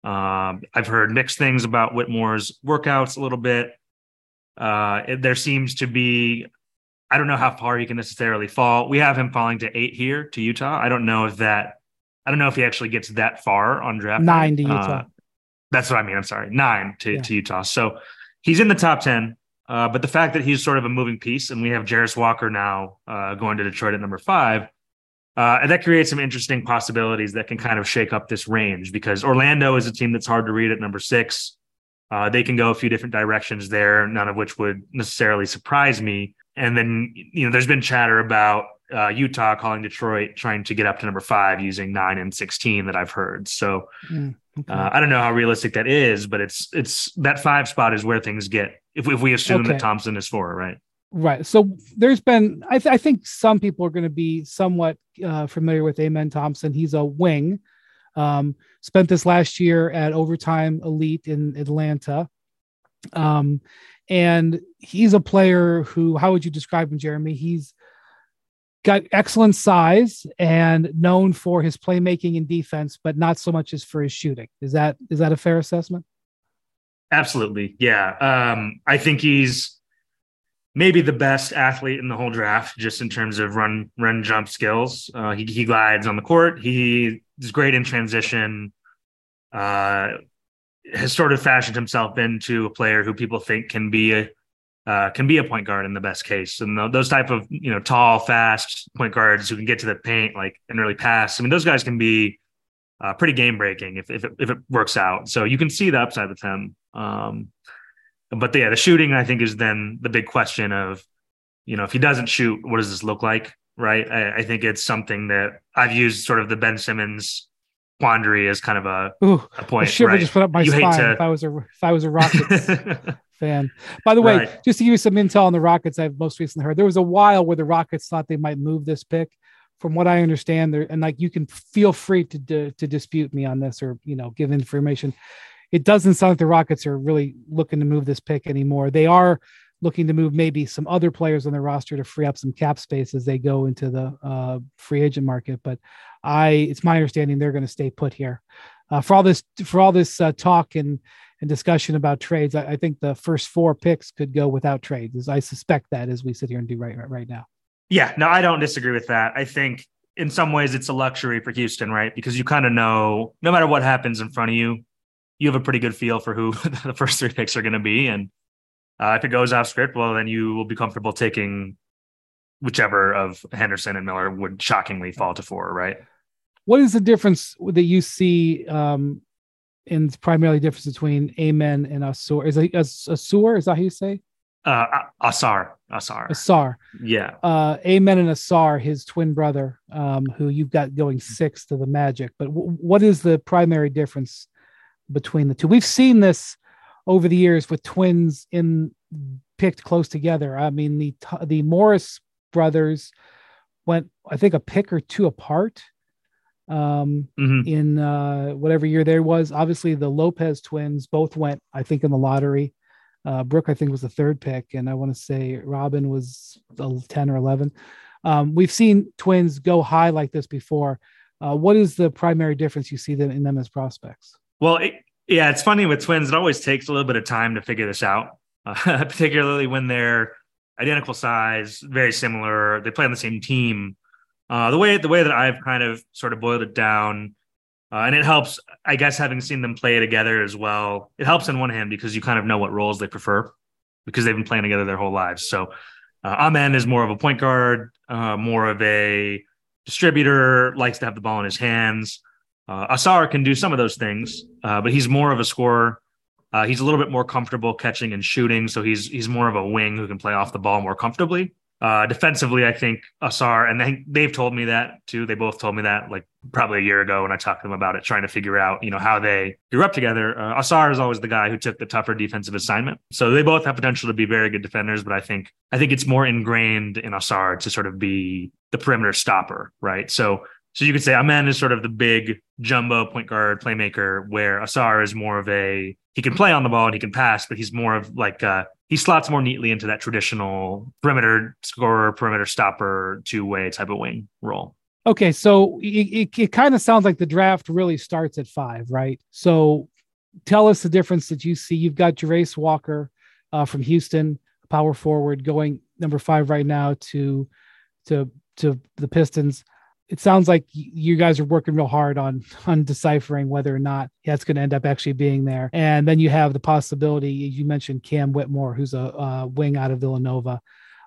Um, I've heard mixed things about Whitmore's workouts a little bit. Uh, it, there seems to be, I don't know how far he can necessarily fall. We have him falling to eight here to Utah. I don't know if that, I don't know if he actually gets that far on draft nine to Utah. Uh, that's what I mean. I'm sorry, nine to, yeah. to Utah. So he's in the top ten. Uh, but the fact that he's sort of a moving piece, and we have Jarace Walker now uh, going to Detroit at number five, uh, and that creates some interesting possibilities that can kind of shake up this range because Orlando is a team that's hard to read at number six. Uh, they can go a few different directions there, none of which would necessarily surprise me. And then, you know, there's been chatter about uh, Utah calling Detroit trying to get up to number five using nine and 16 that I've heard. So mm, okay. Uh, I don't know how realistic that is, but it's, it's that five spot is where things get if, if we assume okay. that Thompson is four, right? Right. So there's been, I, th- I think some people are going to be somewhat uh, familiar with Amen Thompson. He's a wing. Um, spent this last year at Overtime Elite in Atlanta. Um, and he's a player who, how would you describe him, Jeremy? He's got excellent size and known for his playmaking and defense, but not so much as for his shooting. Is that is that a fair assessment? Absolutely. Yeah. Um, I think he's maybe the best athlete in the whole draft, just in terms of run, run, jump skills. Uh, he, he glides on the court. He is great in transition. Uh, has sort of fashioned himself into a player who people think can be a uh, can be a point guard in the best case. And those type of you know tall, fast point guards who can get to the paint like and really pass. I mean, those guys can be uh, pretty game breaking if if it, if it works out. So you can see the upside with him. Um, but yeah, the shooting I think is then the big question of you know if he doesn't shoot, what does this look like? Right. I, I think it's something that I've used sort of the Ben Simmons quandary as kind of a, Ooh, a point. A shiver right? just put up my You spine to- if I was a if I was a Rockets fan. By the way, Right. just to give you some intel on the Rockets, I've most recently heard there was a while where the Rockets thought they might move this pick. From what I understand, there and like you can feel free to to, to dispute me on this or you know give information. It doesn't sound like the Rockets are really looking to move this pick anymore. They are looking to move maybe some other players on their roster to free up some cap space as they go into the uh, free agent market. But I, it's my understanding they're going to stay put here. Uh, for all this, for all this uh, talk and and discussion about trades, I, I think the first four picks could go without trades. As I suspect that as we sit here and do right right, right now. Yeah, no, I don't disagree with that. I think in some ways it's a luxury for Houston, right? Because you kind of know no matter what happens in front of you, you have a pretty good feel for who the first three picks are going to be. And uh, if it goes off script, well, then you will be comfortable taking whichever of Henderson and Miller would shockingly fall to four, right? What is the difference that you see um, in primarily difference between Amen and Asur? Is it As- Asur? Is that how you say Uh, Ausar, Ausar. Ausar? Yeah. uh, Amen and Ausar, his twin brother, um, who you've got going sixth to the Magic. But w- what is the primary difference between the two? We've seen this over the years with twins in picked close together. I mean, the the Morris brothers went, I think, a pick or two apart um, Mhm. in uh, whatever year there was. Obviously, the Lopez twins both went, I think, in the lottery. Uh, Brooke, I think, was the third pick, and I want to say Robin was the ten or eleven. Um, we've seen twins go high like this before. Uh, what is the primary difference you see them in them as prospects? Well, it, yeah, it's funny with twins. It always takes a little bit of time to figure this out, uh, particularly when they're identical size, very similar. They play on the same team. Uh, the way the way that I've kind of sort of boiled it down, uh, and it helps, I guess, having seen them play together as well. It helps on one hand because you kind of know what roles they prefer because they've been playing together their whole lives. So, uh, Amen is more of a point guard, uh, more of a distributor, likes to have the ball in his hands. Uh, Ausar can do some of those things, uh, but he's more of a scorer. Uh, he's a little bit more comfortable catching and shooting, so he's he's more of a wing who can play off the ball more comfortably. Uh, defensively, I think Ausar, and they, they've told me that too. They both told me that like probably a year ago when I talked to them about it, trying to figure out you know how they grew up together. Uh, Ausar is always the guy who took the tougher defensive assignment, so they both have potential to be very good defenders. But I think I think it's more ingrained in Ausar to sort of be the perimeter stopper, right? So so you could say Amen is sort of the big jumbo point guard playmaker, where Ausar is more of a he can play on the ball and he can pass, but he's more of like uh, he slots more neatly into that traditional perimeter scorer, perimeter stopper, two way type of wing role. Okay, so it, it, it kind of sounds like the draft really starts at five, right? So tell us the difference that you see. You've got Jarace Walker uh, from Houston, power forward, going number five right now to to to the Pistons. It sounds like you guys are working real hard on on deciphering whether or not that's going to end up actually being there. And then you have the possibility you mentioned Cam Whitmore, who's a uh, wing out of Villanova.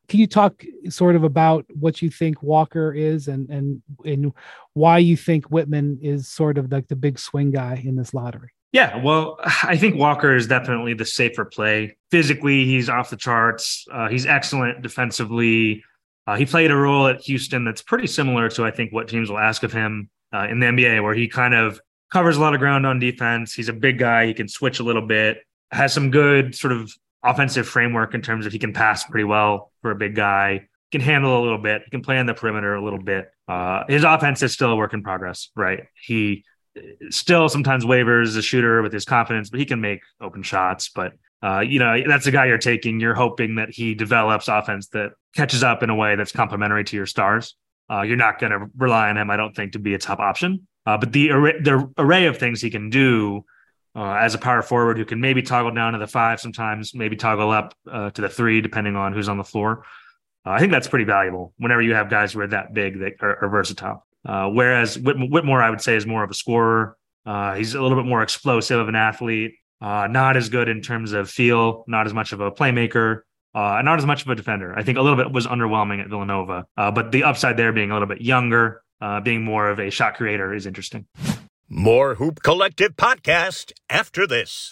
Can you talk sort of about what you think Walker is and and and why you think Whitman is sort of like the big swing guy in this lottery? Yeah, well, I think Walker is definitely the safer play. Physically, he's off the charts. Uh, he's excellent defensively. Uh, he played a role at Houston that's pretty similar to, I think, what teams will ask of him uh, in the NBA, where he kind of covers a lot of ground on defense. He's a big guy. He can switch a little bit, has some good sort of offensive framework in terms of he can pass pretty well for a big guy, can handle a little bit, he can play on the perimeter a little bit. Uh, his offense is still a work in progress, right? He still sometimes wavers as a shooter with his confidence, but he can make open shots. But uh, you know, that's a guy you're taking. You're hoping that he develops offense that catches up in a way that's complementary to your stars. Uh, you're not going to rely on him, I don't think, to be a top option. Uh, but the array, the array of things he can do uh, as a power forward who can maybe toggle down to the five sometimes, maybe toggle up uh, to the three, depending on who's on the floor. I think that's pretty valuable whenever you have guys who are that big that are, are versatile. Whereas Whit- Whitmore, I would say, is more of a scorer. He's a little bit more explosive of an athlete, uh, not as good in terms of feel, not as much of a playmaker. Uh, and not as much of a defender. I think a little bit was underwhelming at Villanova, uh, but the upside there being a little bit younger, uh, being more of a shot creator is interesting. More Hoop Collective podcast after this.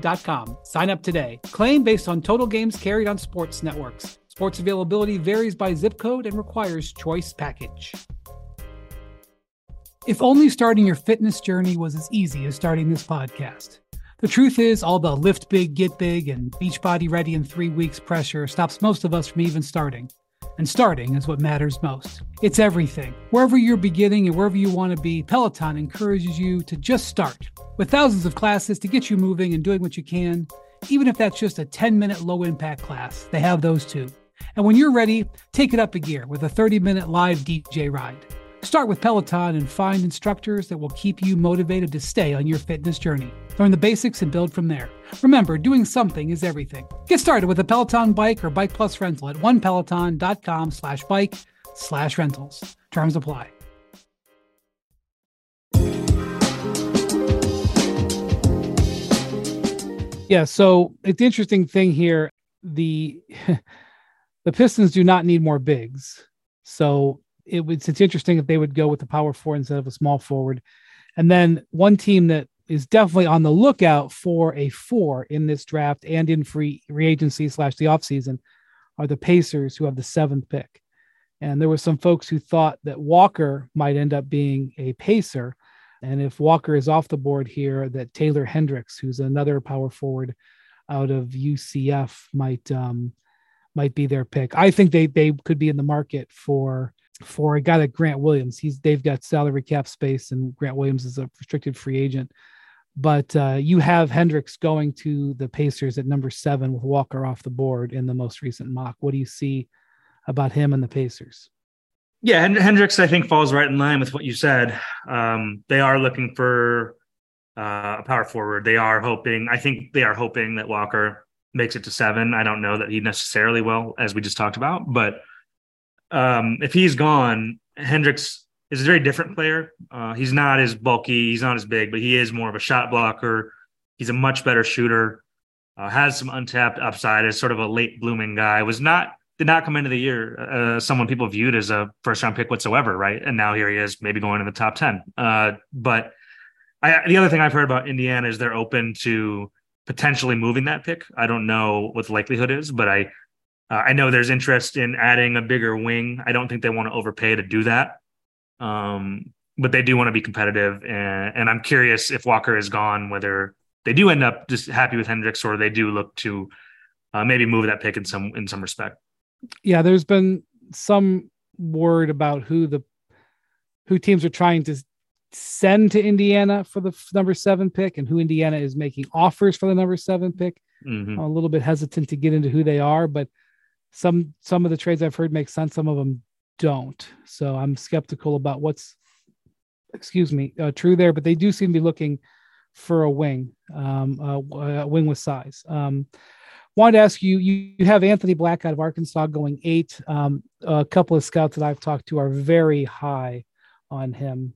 DirecTV Sign up today. Claim based on total games carried on sports networks. Sports availability varies by zip code and requires choice package. If only starting your fitness journey was as easy as starting this podcast. The truth is, all the lift big, get big, and Beachbody ready in three weeks pressure stops most of us from even starting. And starting is what matters most. It's everything. Wherever you're beginning and wherever you want to be, Peloton encourages you to just start. With thousands of classes to get you moving and doing what you can, even if that's just a 10 minute low impact class, they have those too. And when you're ready, take it up a gear with a 30 minute live DJ ride. Start with Peloton and find instructors that will keep you motivated to stay on your fitness journey. Learn the basics and build from there. Remember, doing something is everything. Get started with a Peloton bike or Bike Plus rental at onepeloton.com slash bike slash rentals. Terms apply. Yeah, so it's the interesting thing here. The the Pistons do not need more bigs. So it was it's interesting if they would go with the power forward instead of a small forward. And then one team that is definitely on the lookout for a four in this draft and in free agency slash the offseason are the Pacers who have the seventh pick. And there were some folks who thought that Walker might end up being a Pacer. And if Walker is off the board here, that Taylor Hendricks, who's another power forward out of UCF, might um, might be their pick. I think they they could be in the market for for a guy like Grant Williams. He's they've got salary cap space, and Grant Williams is a restricted free agent. But uh, you have Hendricks going to the Pacers at number seven with Walker off the board in the most recent mock. What do you see about him and the Pacers? Yeah, Hendricks, I think, falls right in line with what you said. Um, they are looking for uh, a power forward. They are hoping, I think they are hoping that Walker makes it to seven. I don't know that he necessarily will, as we just talked about. But um, if he's gone, Hendricks is a very different player. Uh, he's not as bulky, he's not as big, but he is more of a shot blocker. He's a much better shooter. Uh, has some untapped upside as sort of a late blooming guy. Was not did not come into the year uh, someone people viewed as a first round pick whatsoever, right? And now here he is, maybe going in the top ten. Uh, but I, the other thing I've heard about Indiana is they're open to potentially moving that pick. I don't know what the likelihood is, but I uh, I know there's interest in adding a bigger wing. I don't think they want to overpay to do that. Um, but they do want to be competitive. And, and, I'm curious if Walker is gone, whether they do end up just happy with Hendricks or they do look to uh, maybe move that pick in some in some respect. Yeah, there's been some word about who the who teams are trying to send to Indiana for the number seven pick and who Indiana is making offers for the number seven pick. Mm-hmm. I'm a little bit hesitant to get into who they are, but some some of the trades I've heard make sense, some of them don't. So I'm skeptical about what's excuse me uh, true there, but they do seem to be looking for a wing, um, a wing with size. Um, wanted to ask you, you, you have Anthony Black out of Arkansas going eight. Um, a couple of scouts that I've talked to are very high on him,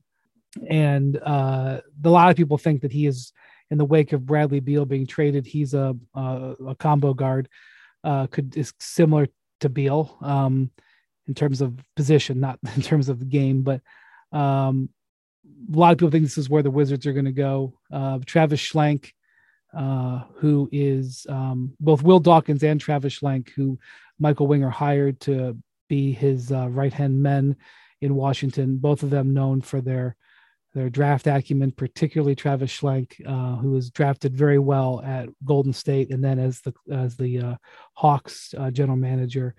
and uh, a lot of people think that he is in the wake of Bradley Beal being traded. He's a a, a combo guard uh, could is similar to Beal um, in terms of position, not in terms of the game. But um, a lot of people think this is where the Wizards are going to go. Uh, Travis Schlenk, uh, who is um, both Will Dawkins and Travis Schlenk, who Michael Winger hired to be his uh, right hand men in Washington. Both of them known for their their draft acumen, particularly Travis Schlenk, uh, who was drafted very well at Golden State, and then as the as the uh, Hawks uh, general manager,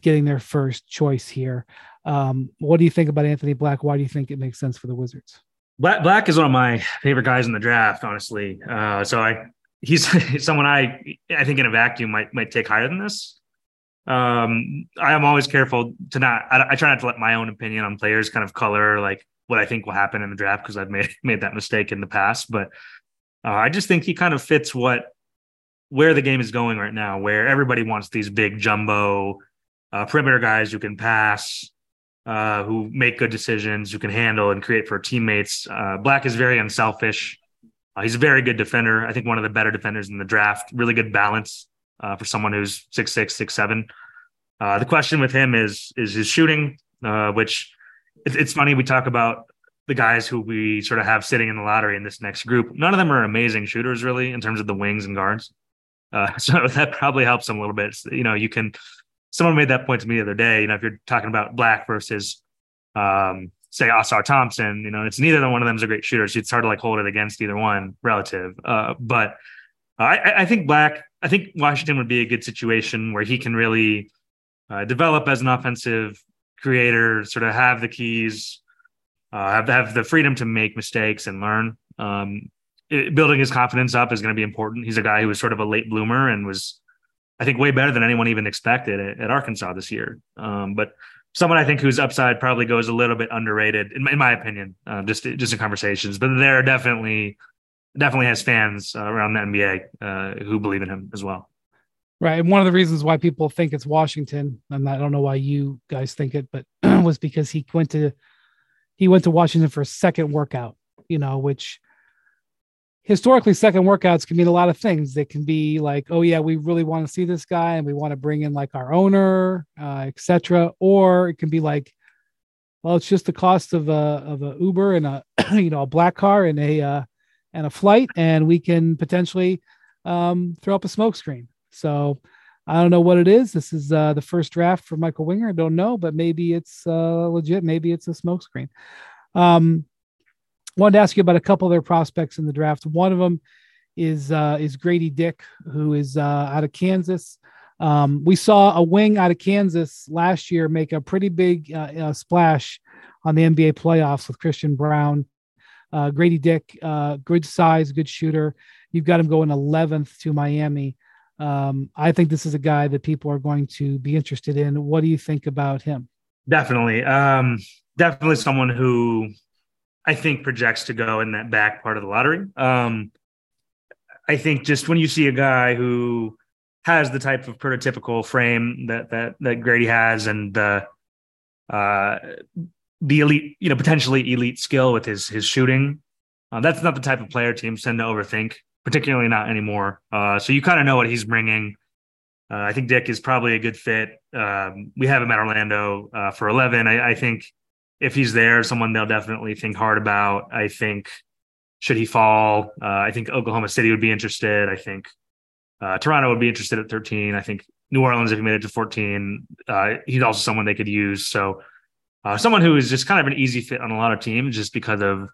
getting their first choice here. Um, what do you think about Anthony Black? Why do you think it makes sense for the Wizards? Black Black is one of my favorite guys in the draft, honestly. Uh, so I he's someone I I think in a vacuum might might take higher than this. Um, I am always careful to not. I, I, try not to let my own opinion on players kind of color like what I think will happen in the draft because I've made made that mistake in the past. But uh, I just think he kind of fits what where the game is going right now, where everybody wants these big jumbo uh, perimeter guys who can pass, uh, who make good decisions, who can handle and create for teammates. Uh, Black is very unselfish. Uh, he's a very good defender. I think one of the better defenders in the draft. Really good balance uh, for someone who's six six six seven. the question with him is is his shooting, which it's, it's funny we talk about the guys who we sort of have sitting in the lottery in this next group. None of them are amazing shooters, really, in terms of the wings and guards. Uh, so that probably helps them a little bit. You know, you can. Someone made that point to me the other day. You know, if you're talking about Black versus, um, say, Ausar Thompson, you know, it's neither one of them is a great shooter. So it's hard to like hold it against either one relative. Uh, but I, I think Black. I think Washington would be a good situation where he can really uh, develop as an offensive creator, sort of have the keys, uh, have have the freedom to make mistakes and learn. Um, it, building his confidence up is going to be important. He's a guy who was sort of a late bloomer and was, I think, way better than anyone even expected at, at Arkansas this year. Um, but someone I think whose upside probably goes a little bit underrated, in, in my opinion, uh, just just in conversations. But there are definitely definitely has fans uh, around the NBA uh, who believe in him as well. Right. And one of the reasons why people think it's Washington, and I don't know why you guys think it, but was because he went to he went to Washington for a second workout, you know, which historically second workouts can mean a lot of things. They can be like, oh yeah, we really want to see this guy and we want to bring in like our owner, uh, etc. Or it can be like, well, it's just the cost of a of a Uber and a you know a black car and a uh, and a flight, and we can potentially um, throw up a smoke screen so I don't know what it is. This is uh, the first draft for Michael Winger. I don't know, but maybe it's uh, legit. Maybe it's a smokescreen. Um, wanted to ask you about a couple of their prospects in the draft. One of them is uh, is Grady Dick, who is uh, out of Kansas. Um, we saw a wing out of Kansas last year make a pretty big uh, uh splash on the NBA playoffs with Christian Braun. Uh, Grady Dick, uh, good size, good shooter. You've got him going 11th to Miami. Um, I think this is a guy that people are going to be interested in. What do you think about him? Definitely. Um, definitely someone who I think projects to go in that back part of the lottery. Um, I think just when you see a guy who has the type of prototypical frame that that that Grady has and the uh, the elite, you know, potentially elite skill with his his shooting, uh, that's not the type of player teams tend to overthink particularly not anymore. Uh, so you kind of know what he's bringing. Uh, I think Dick is probably a good fit. Um, we have him at Orlando uh, for 11. I, I, think if he's there, someone they'll definitely think hard about. I think should he fall, uh, I think Oklahoma City would be interested. I think uh, Toronto would be interested at 13. I think New Orleans, if he made it to 14, uh, he's also someone they could use. So someone who is just kind of an easy fit on a lot of teams just because of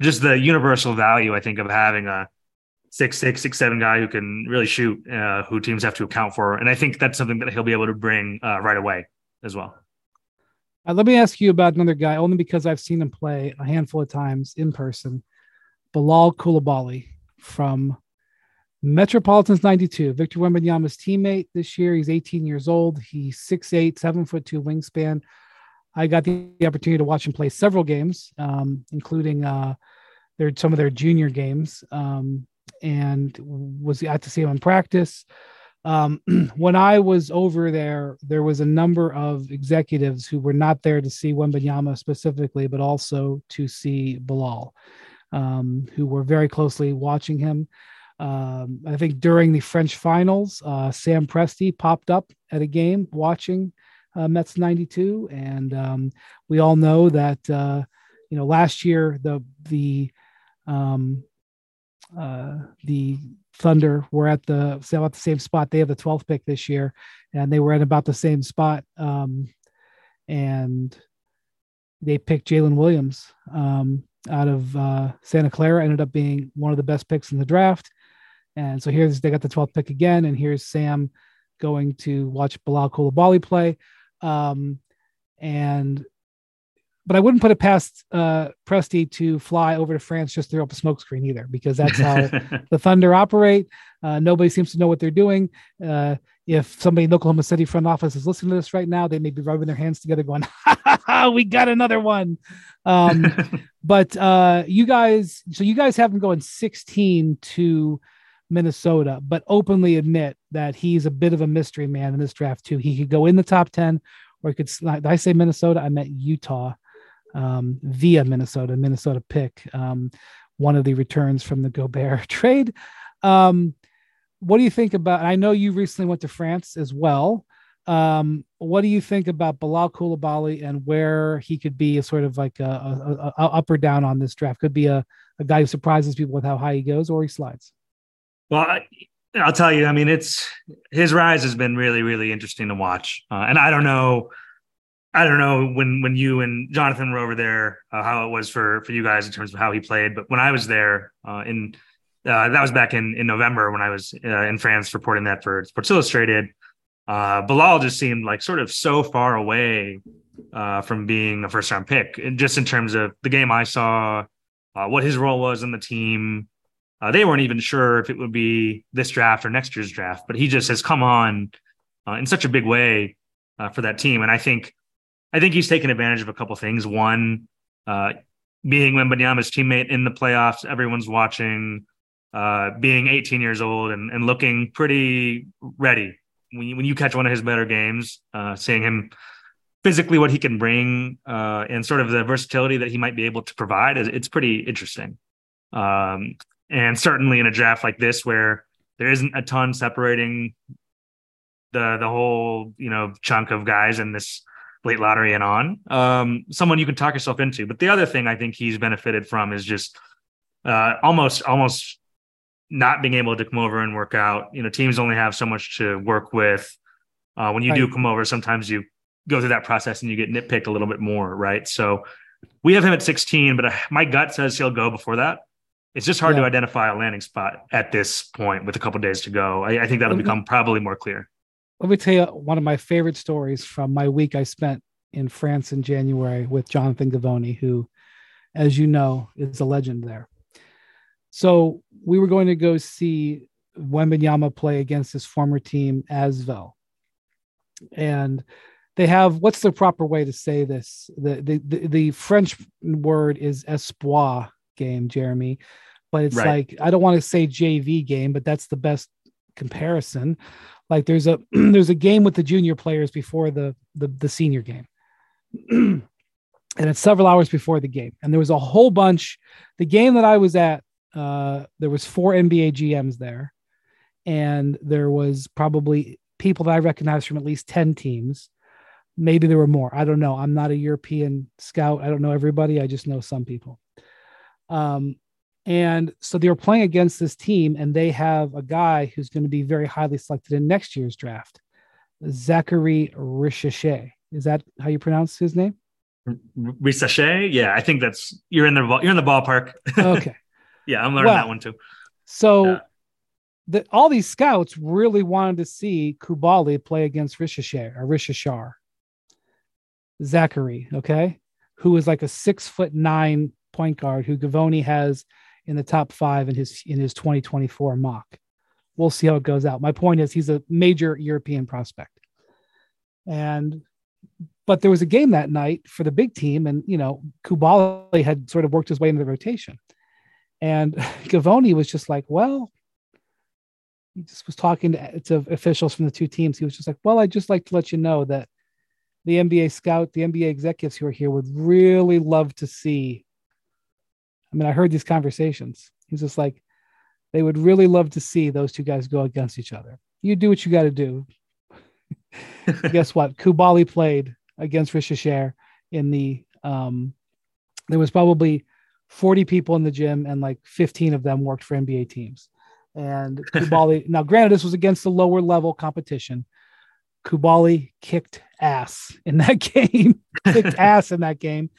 just the universal value, I think, of having a six six six seven guy who can really shoot, uh, who teams have to account for, and I think that's something that he'll be able to bring uh, right away as well. Uh, let me ask you about another guy, only because I've seen him play a handful of times in person. Bilal Coulibaly from Metropolitans 92, Victor Wembanyama's teammate this year. He's 18 years old. He's 6'8, 7 foot 2 wingspan. I got the opportunity to watch him play several games, um, including uh, their, some of their junior games. Um, and was got to see him in practice. Um, when I was over there, there was a number of executives who were not there to see Wembanyama specifically, but also to see Bilal, um, who were very closely watching him. Um, I think during the French finals, uh, Sam Presti popped up at a game watching uh, Mets 92, and um, we all know that uh, you know last year the the um, uh, the Thunder were at the about the same spot. They have the 12th pick this year, and they were at about the same spot. Um, and they picked Jalen Williams. Um, out of uh, Santa Clara, ended up being one of the best picks in the draft. And so here's they got the 12th pick again, and here's Sam going to watch Bilal Coulibaly play. Um, and but I wouldn't put it past uh, Presti to fly over to France just to throw up a smokescreen either, because that's how the Thunder operate. Uh, nobody seems to know what they're doing. Uh, if somebody in Oklahoma City front office is listening to this right now, they may be rubbing their hands together, going, ha, ha, ha, "We got another one." Um, but uh, you guys, so you guys have him going 16 to Minnesota, but openly admit that he's a bit of a mystery man in this draft too. He could go in the top 10, or he could. Did I say Minnesota? I meant Utah um, via Minnesota, Minnesota pick, um, one of the returns from the Gobert trade. Um, what do you think about? I know you recently went to France as well. Um, what do you think about Bilal Coulibaly and where he could be a sort of like a, a, a, up or down on this draft? Could be a, a guy who surprises people with how high he goes, or he slides. Well, will tell you. I mean, it's his rise has been really, really interesting to watch, uh, and I don't know I don't know when when you and Jonathan were over there uh, how it was for for you guys in terms of how he played, but when I was there uh, in uh, that was back in in November when I was uh, in France reporting that for Sports Illustrated. Uh, Bilal just seemed like sort of so far away uh, from being a first round pick, just in terms of the game I saw, what his role was in the team. They weren't even sure if it would be this draft or next year's draft, but he just has come on in such a big way for that team, and I think I think he's taken advantage of a couple things. One, uh, being Wembanyama's teammate in the playoffs, everyone's watching, uh, being 18 years old and, and looking pretty ready. When you, when you catch one of his better games, uh, seeing him physically what he can bring uh, and sort of the versatility that he might be able to provide, it's pretty interesting. Um, and certainly in a draft like this, where there isn't a ton separating the the whole you know chunk of guys in this late lottery and on. Um, someone you can talk yourself into. But the other thing I think he's benefited from is just uh, almost almost not being able to come over and work out. You know, teams only have so much to work with. Uh, when you right. do come over, sometimes you go through that process and you get nitpicked a little bit more, right? So we have him at 16, but uh, my gut says he'll go before that. It's just hard yeah. to identify a landing spot at this point with a couple days to go. I, I think that'll become probably more clear let me tell you one of my favorite stories from my week I spent in France in January with Jonathan Givony, who, as you know, is a legend there. So we were going to go see Wembanyama play against his former team, Asvel. And they have what's the proper way to say this? The the the, the French word is espoir game, Jeremy. But it's right. like I don't want to say JV game, but that's the best comparison. Like there's a there's a game with the junior players before the the, the senior game. And it's several hours before the game. And there was a whole bunch the game that i was at uh, there was four nba gms there. And there was probably people that i recognized from at least 10 teams. Maybe there were more. I don't know. I'm not a european scout. I don't know everybody. I just know some people um, and so they were playing against this team, and they have a guy who's going to be very highly selected in next year's draft, Zachary Risacher. Is that how you pronounce his name? Risacher? Yeah, I think that's you're in the you're in the ballpark. Okay. yeah, I'm learning well, that one too. So yeah. the, all these scouts really wanted to see Coulibaly play against Risacher or Rishashar. Zachary, okay, who is like a six foot nine point guard who Givony has in the top five in his in his 2024 mock. We'll see how it goes out. My point is he's a major European prospect. And but there was a game that night for the big team, and you know, Coulibaly had sort of worked his way into the rotation. And Givony was just like, well, he just was talking to, to officials from the two teams. He was just like, well, I'd just like to let you know that the NBA scout, the NBA executives who are here would really love to see I mean, I heard these conversations. He's just like, they would really love to see those two guys go against each other. You do what you got to do. Guess what? Coulibaly played against Risacher in the. Um, there was probably 40 people in the gym, and like 15 of them worked for NBA teams. And Coulibaly, now granted, this was against the lower level competition. Coulibaly kicked ass in that game, kicked ass in that game.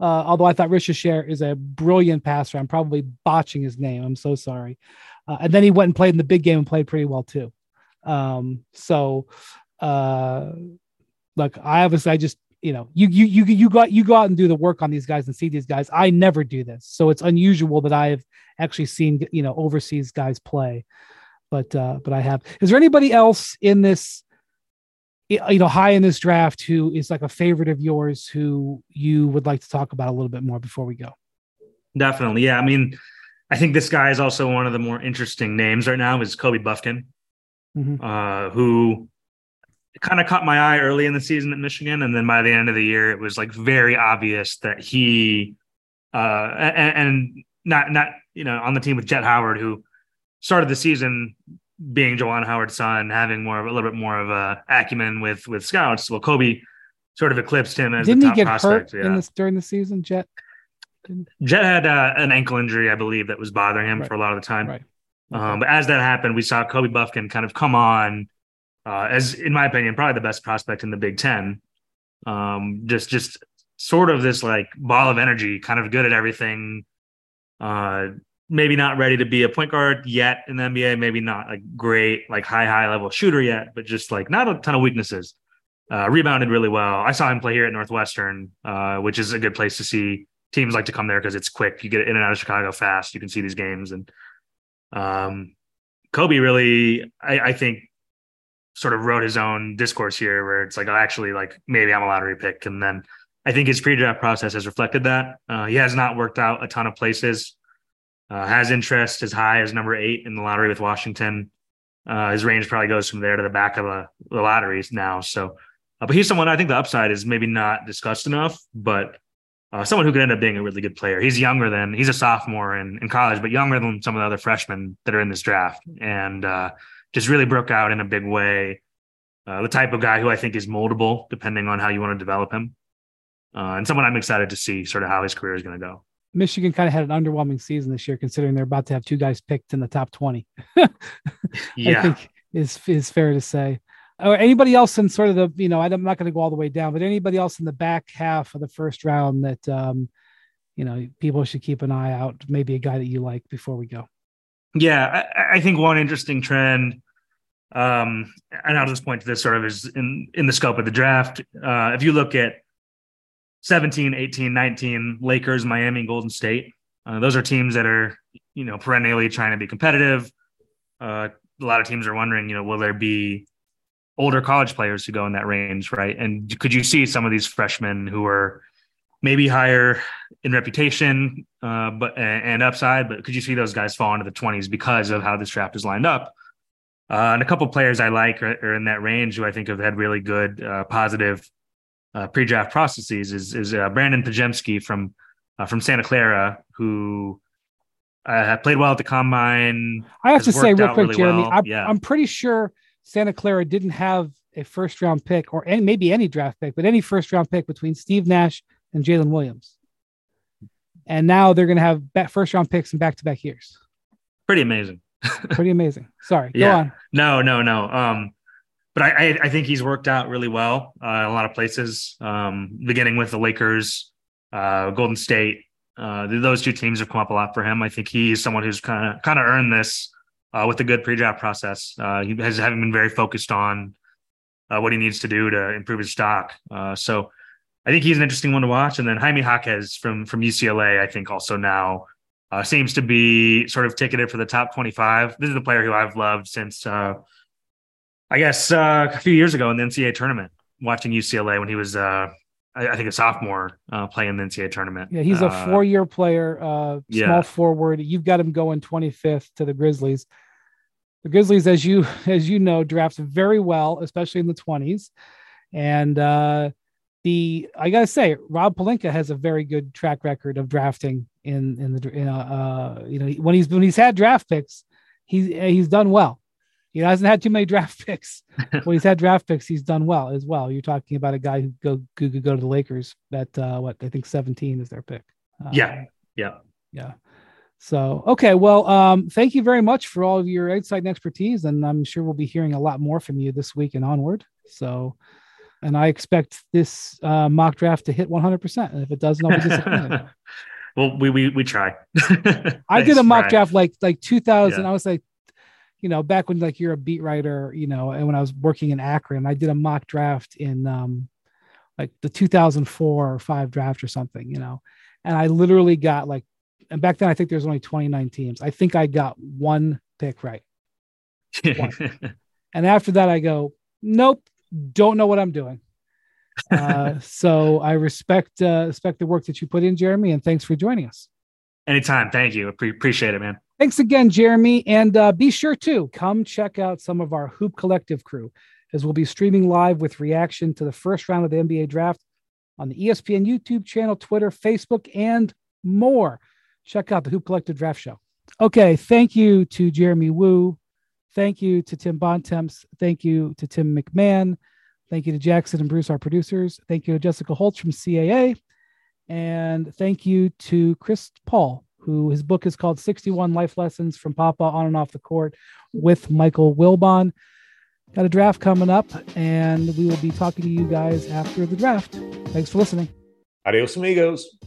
Uh, although I thought Richer is a brilliant passer. I'm probably botching his name. I'm so sorry. Uh, and then he went and played in the big game and played pretty well too. Um, so, uh, look, I obviously I just you know you you you you got you go out and do the work on these guys and see these guys. I never do this, so it's unusual that I've actually seen you know overseas guys play, but uh, but I have. Is there anybody else in this? You know high in this draft who is like a favorite of yours who you would like to talk about a little bit more before we go definitely yeah i mean i think this guy is also one of the more interesting names right now is kobe buffkin mm-hmm. uh, who kind of caught my eye early in the season at michigan and then by the end of the year it was like very obvious that he uh, and, and not not you know on the team with jett howard who started the season being Juwan Howard's son, having more of a little bit more of a acumen with with scouts. Well, Kobe sort of eclipsed him as didn't he get prospect. hurt yeah. in this during the season? Jett Jett had uh, an ankle injury, I believe, that was bothering him right. for a lot of the time. Right. Okay. Um, but as that happened, we saw Kobe Buffkin kind of come on uh, as, in my opinion, probably the best prospect in the Big Ten. Um, just just sort of this like ball of energy, kind of good at everything. Uh, maybe not ready to be a point guard yet in the NBA, maybe not a great, like high, high level shooter yet, but just like not a ton of weaknesses. Uh, rebounded really well. I saw him play here at Northwestern, uh, which is a good place to see. Teams like to come there because it's quick. You get in and out of Chicago fast. You can see these games. And um, Kobe really, I, I think, sort of wrote his own discourse here where it's like, oh, actually, like maybe I'm a lottery pick. And then I think his pre draft process has reflected that. Uh, he has not worked out a ton of places. Uh, has interest as high as number eight in the lottery with Washington. Uh, his range probably goes from there to the back of the, the lotteries now. So, uh, but he's someone I think the upside is maybe not discussed enough, but uh, someone who could end up being a really good player. He's younger than he's a sophomore in, in college, but younger than some of the other freshmen that are in this draft, and uh, just really broke out in a big way. Uh, the type of guy who I think is moldable depending on how you want to develop him, and someone I'm excited to see sort of how his career is going to go. Michigan kind of had an underwhelming season this year, considering they're about to have two guys picked in the top 20. yeah. I think is is fair to say. Or anybody else in sort of the, you know, I'm not going to go all the way down, but anybody else in the back half of the first round that, um, you know, people should keep an eye out. Maybe a guy that you like before we go. Yeah, I, I think one interesting trend, um, and I'll just point to this sort of is in in the scope of the draft. Uh, if you look at 17, 18, 19, Lakers, Miami, Golden State. Uh, those are teams that are, you know, perennially trying to be competitive. Uh, a lot of teams are wondering, you know, will there be older college players who go in that range, right? And could you see some of these freshmen who are maybe higher in reputation, uh, but and upside, but could you see those guys fall into the 20s because of how this draft is lined up? Uh, and a couple players I like are, are, in that range who I think have had really good, uh, positive uh, pre-draft processes is is uh, Brandin Podziemski from uh, from Santa Clara who uh, played well at the combine. I have to say real quick, really Jeremy, well. I'm, yeah. I'm pretty sure Santa Clara didn't have a first round pick or any, maybe any draft pick, but any first round pick between Steve Nash and Jalen Williams. And now they're going to have first round picks in back to back years. Pretty amazing. Pretty amazing. Sorry. yeah. On. No, no, no. Um, but I, I, I think he's worked out really well uh, in a lot of places. Um, beginning with the Lakers, uh, Golden State, uh, those two teams have come up a lot for him. I think he's someone who's kind of kind of earned this uh, with a good pre-draft process. Uh, he has having been very focused on uh, what he needs to do to improve his stock. so I think he's an interesting one to watch. And then Jaime Jaquez from from UCLA, I think also now seems to be sort of ticketed for the top 25. This is a player who I've loved since I guess uh, a few years ago in the NCAA tournament, watching UCLA when he was, uh, I, I, think, a sophomore uh, playing in the NCAA tournament. Yeah, he's a uh, four-year player, uh, small yeah. forward. You've got him going 25th to the Grizzlies. The Grizzlies, as you as you know, drafts very well, especially in the 20s. And uh, the I gotta say, Rob Pelinka has a very good track record of drafting in in the in, uh, you know when he's when he's had draft picks, he's he's done well he hasn't had too many draft picks. when he's had draft picks, he's done well as well. You're talking about a guy who go who could go to the Lakers at uh, what I think 17 is their pick. Uh, yeah, yeah, yeah. So okay, well, um, thank you very much for all of your insight and expertise, and I'm sure we'll be hearing a lot more from you this week and onward. So, and I expect this uh, mock draft to hit 100%. And if it doesn't, I'll be disappointed. well, we we we try. I did a mock Brian. draft like like 2000. Yeah. I was like, you know, back when like you're a beat writer, you know, and when I was working in Akron, I did a mock draft in um like the 2004 or five draft or something, you know, and I literally got like, and back then I think there's only 29 teams. I think I got one pick right. and after that, I go, nope, don't know what I'm doing. Uh, so I respect uh, respect the work that you put in, Jeremy, and thanks for joining us. Anytime, thank you. appreciate it, man. Thanks again, Jeremy, and uh, be sure to come check out some of our Hoop Collective crew, as we'll be streaming live with reaction to the first round of the NBA draft on the ESPN YouTube channel, Twitter, Facebook, and more. Check out the Hoop Collective Draft Show. Okay, thank you to Jeremy Woo. Thank you to Tim Bontemps. Thank you to Tim MacMahon. Thank you to Jackson and Bruce, our producers. Thank you to Jessica Holtz from CAA. And thank you to Chris Paul, who his book is called 61 Life Lessons from Papa on and off the court with Michael Wilbon. Got a draft coming up, and we will be talking to you guys after the draft. Thanks for listening. Adios, amigos.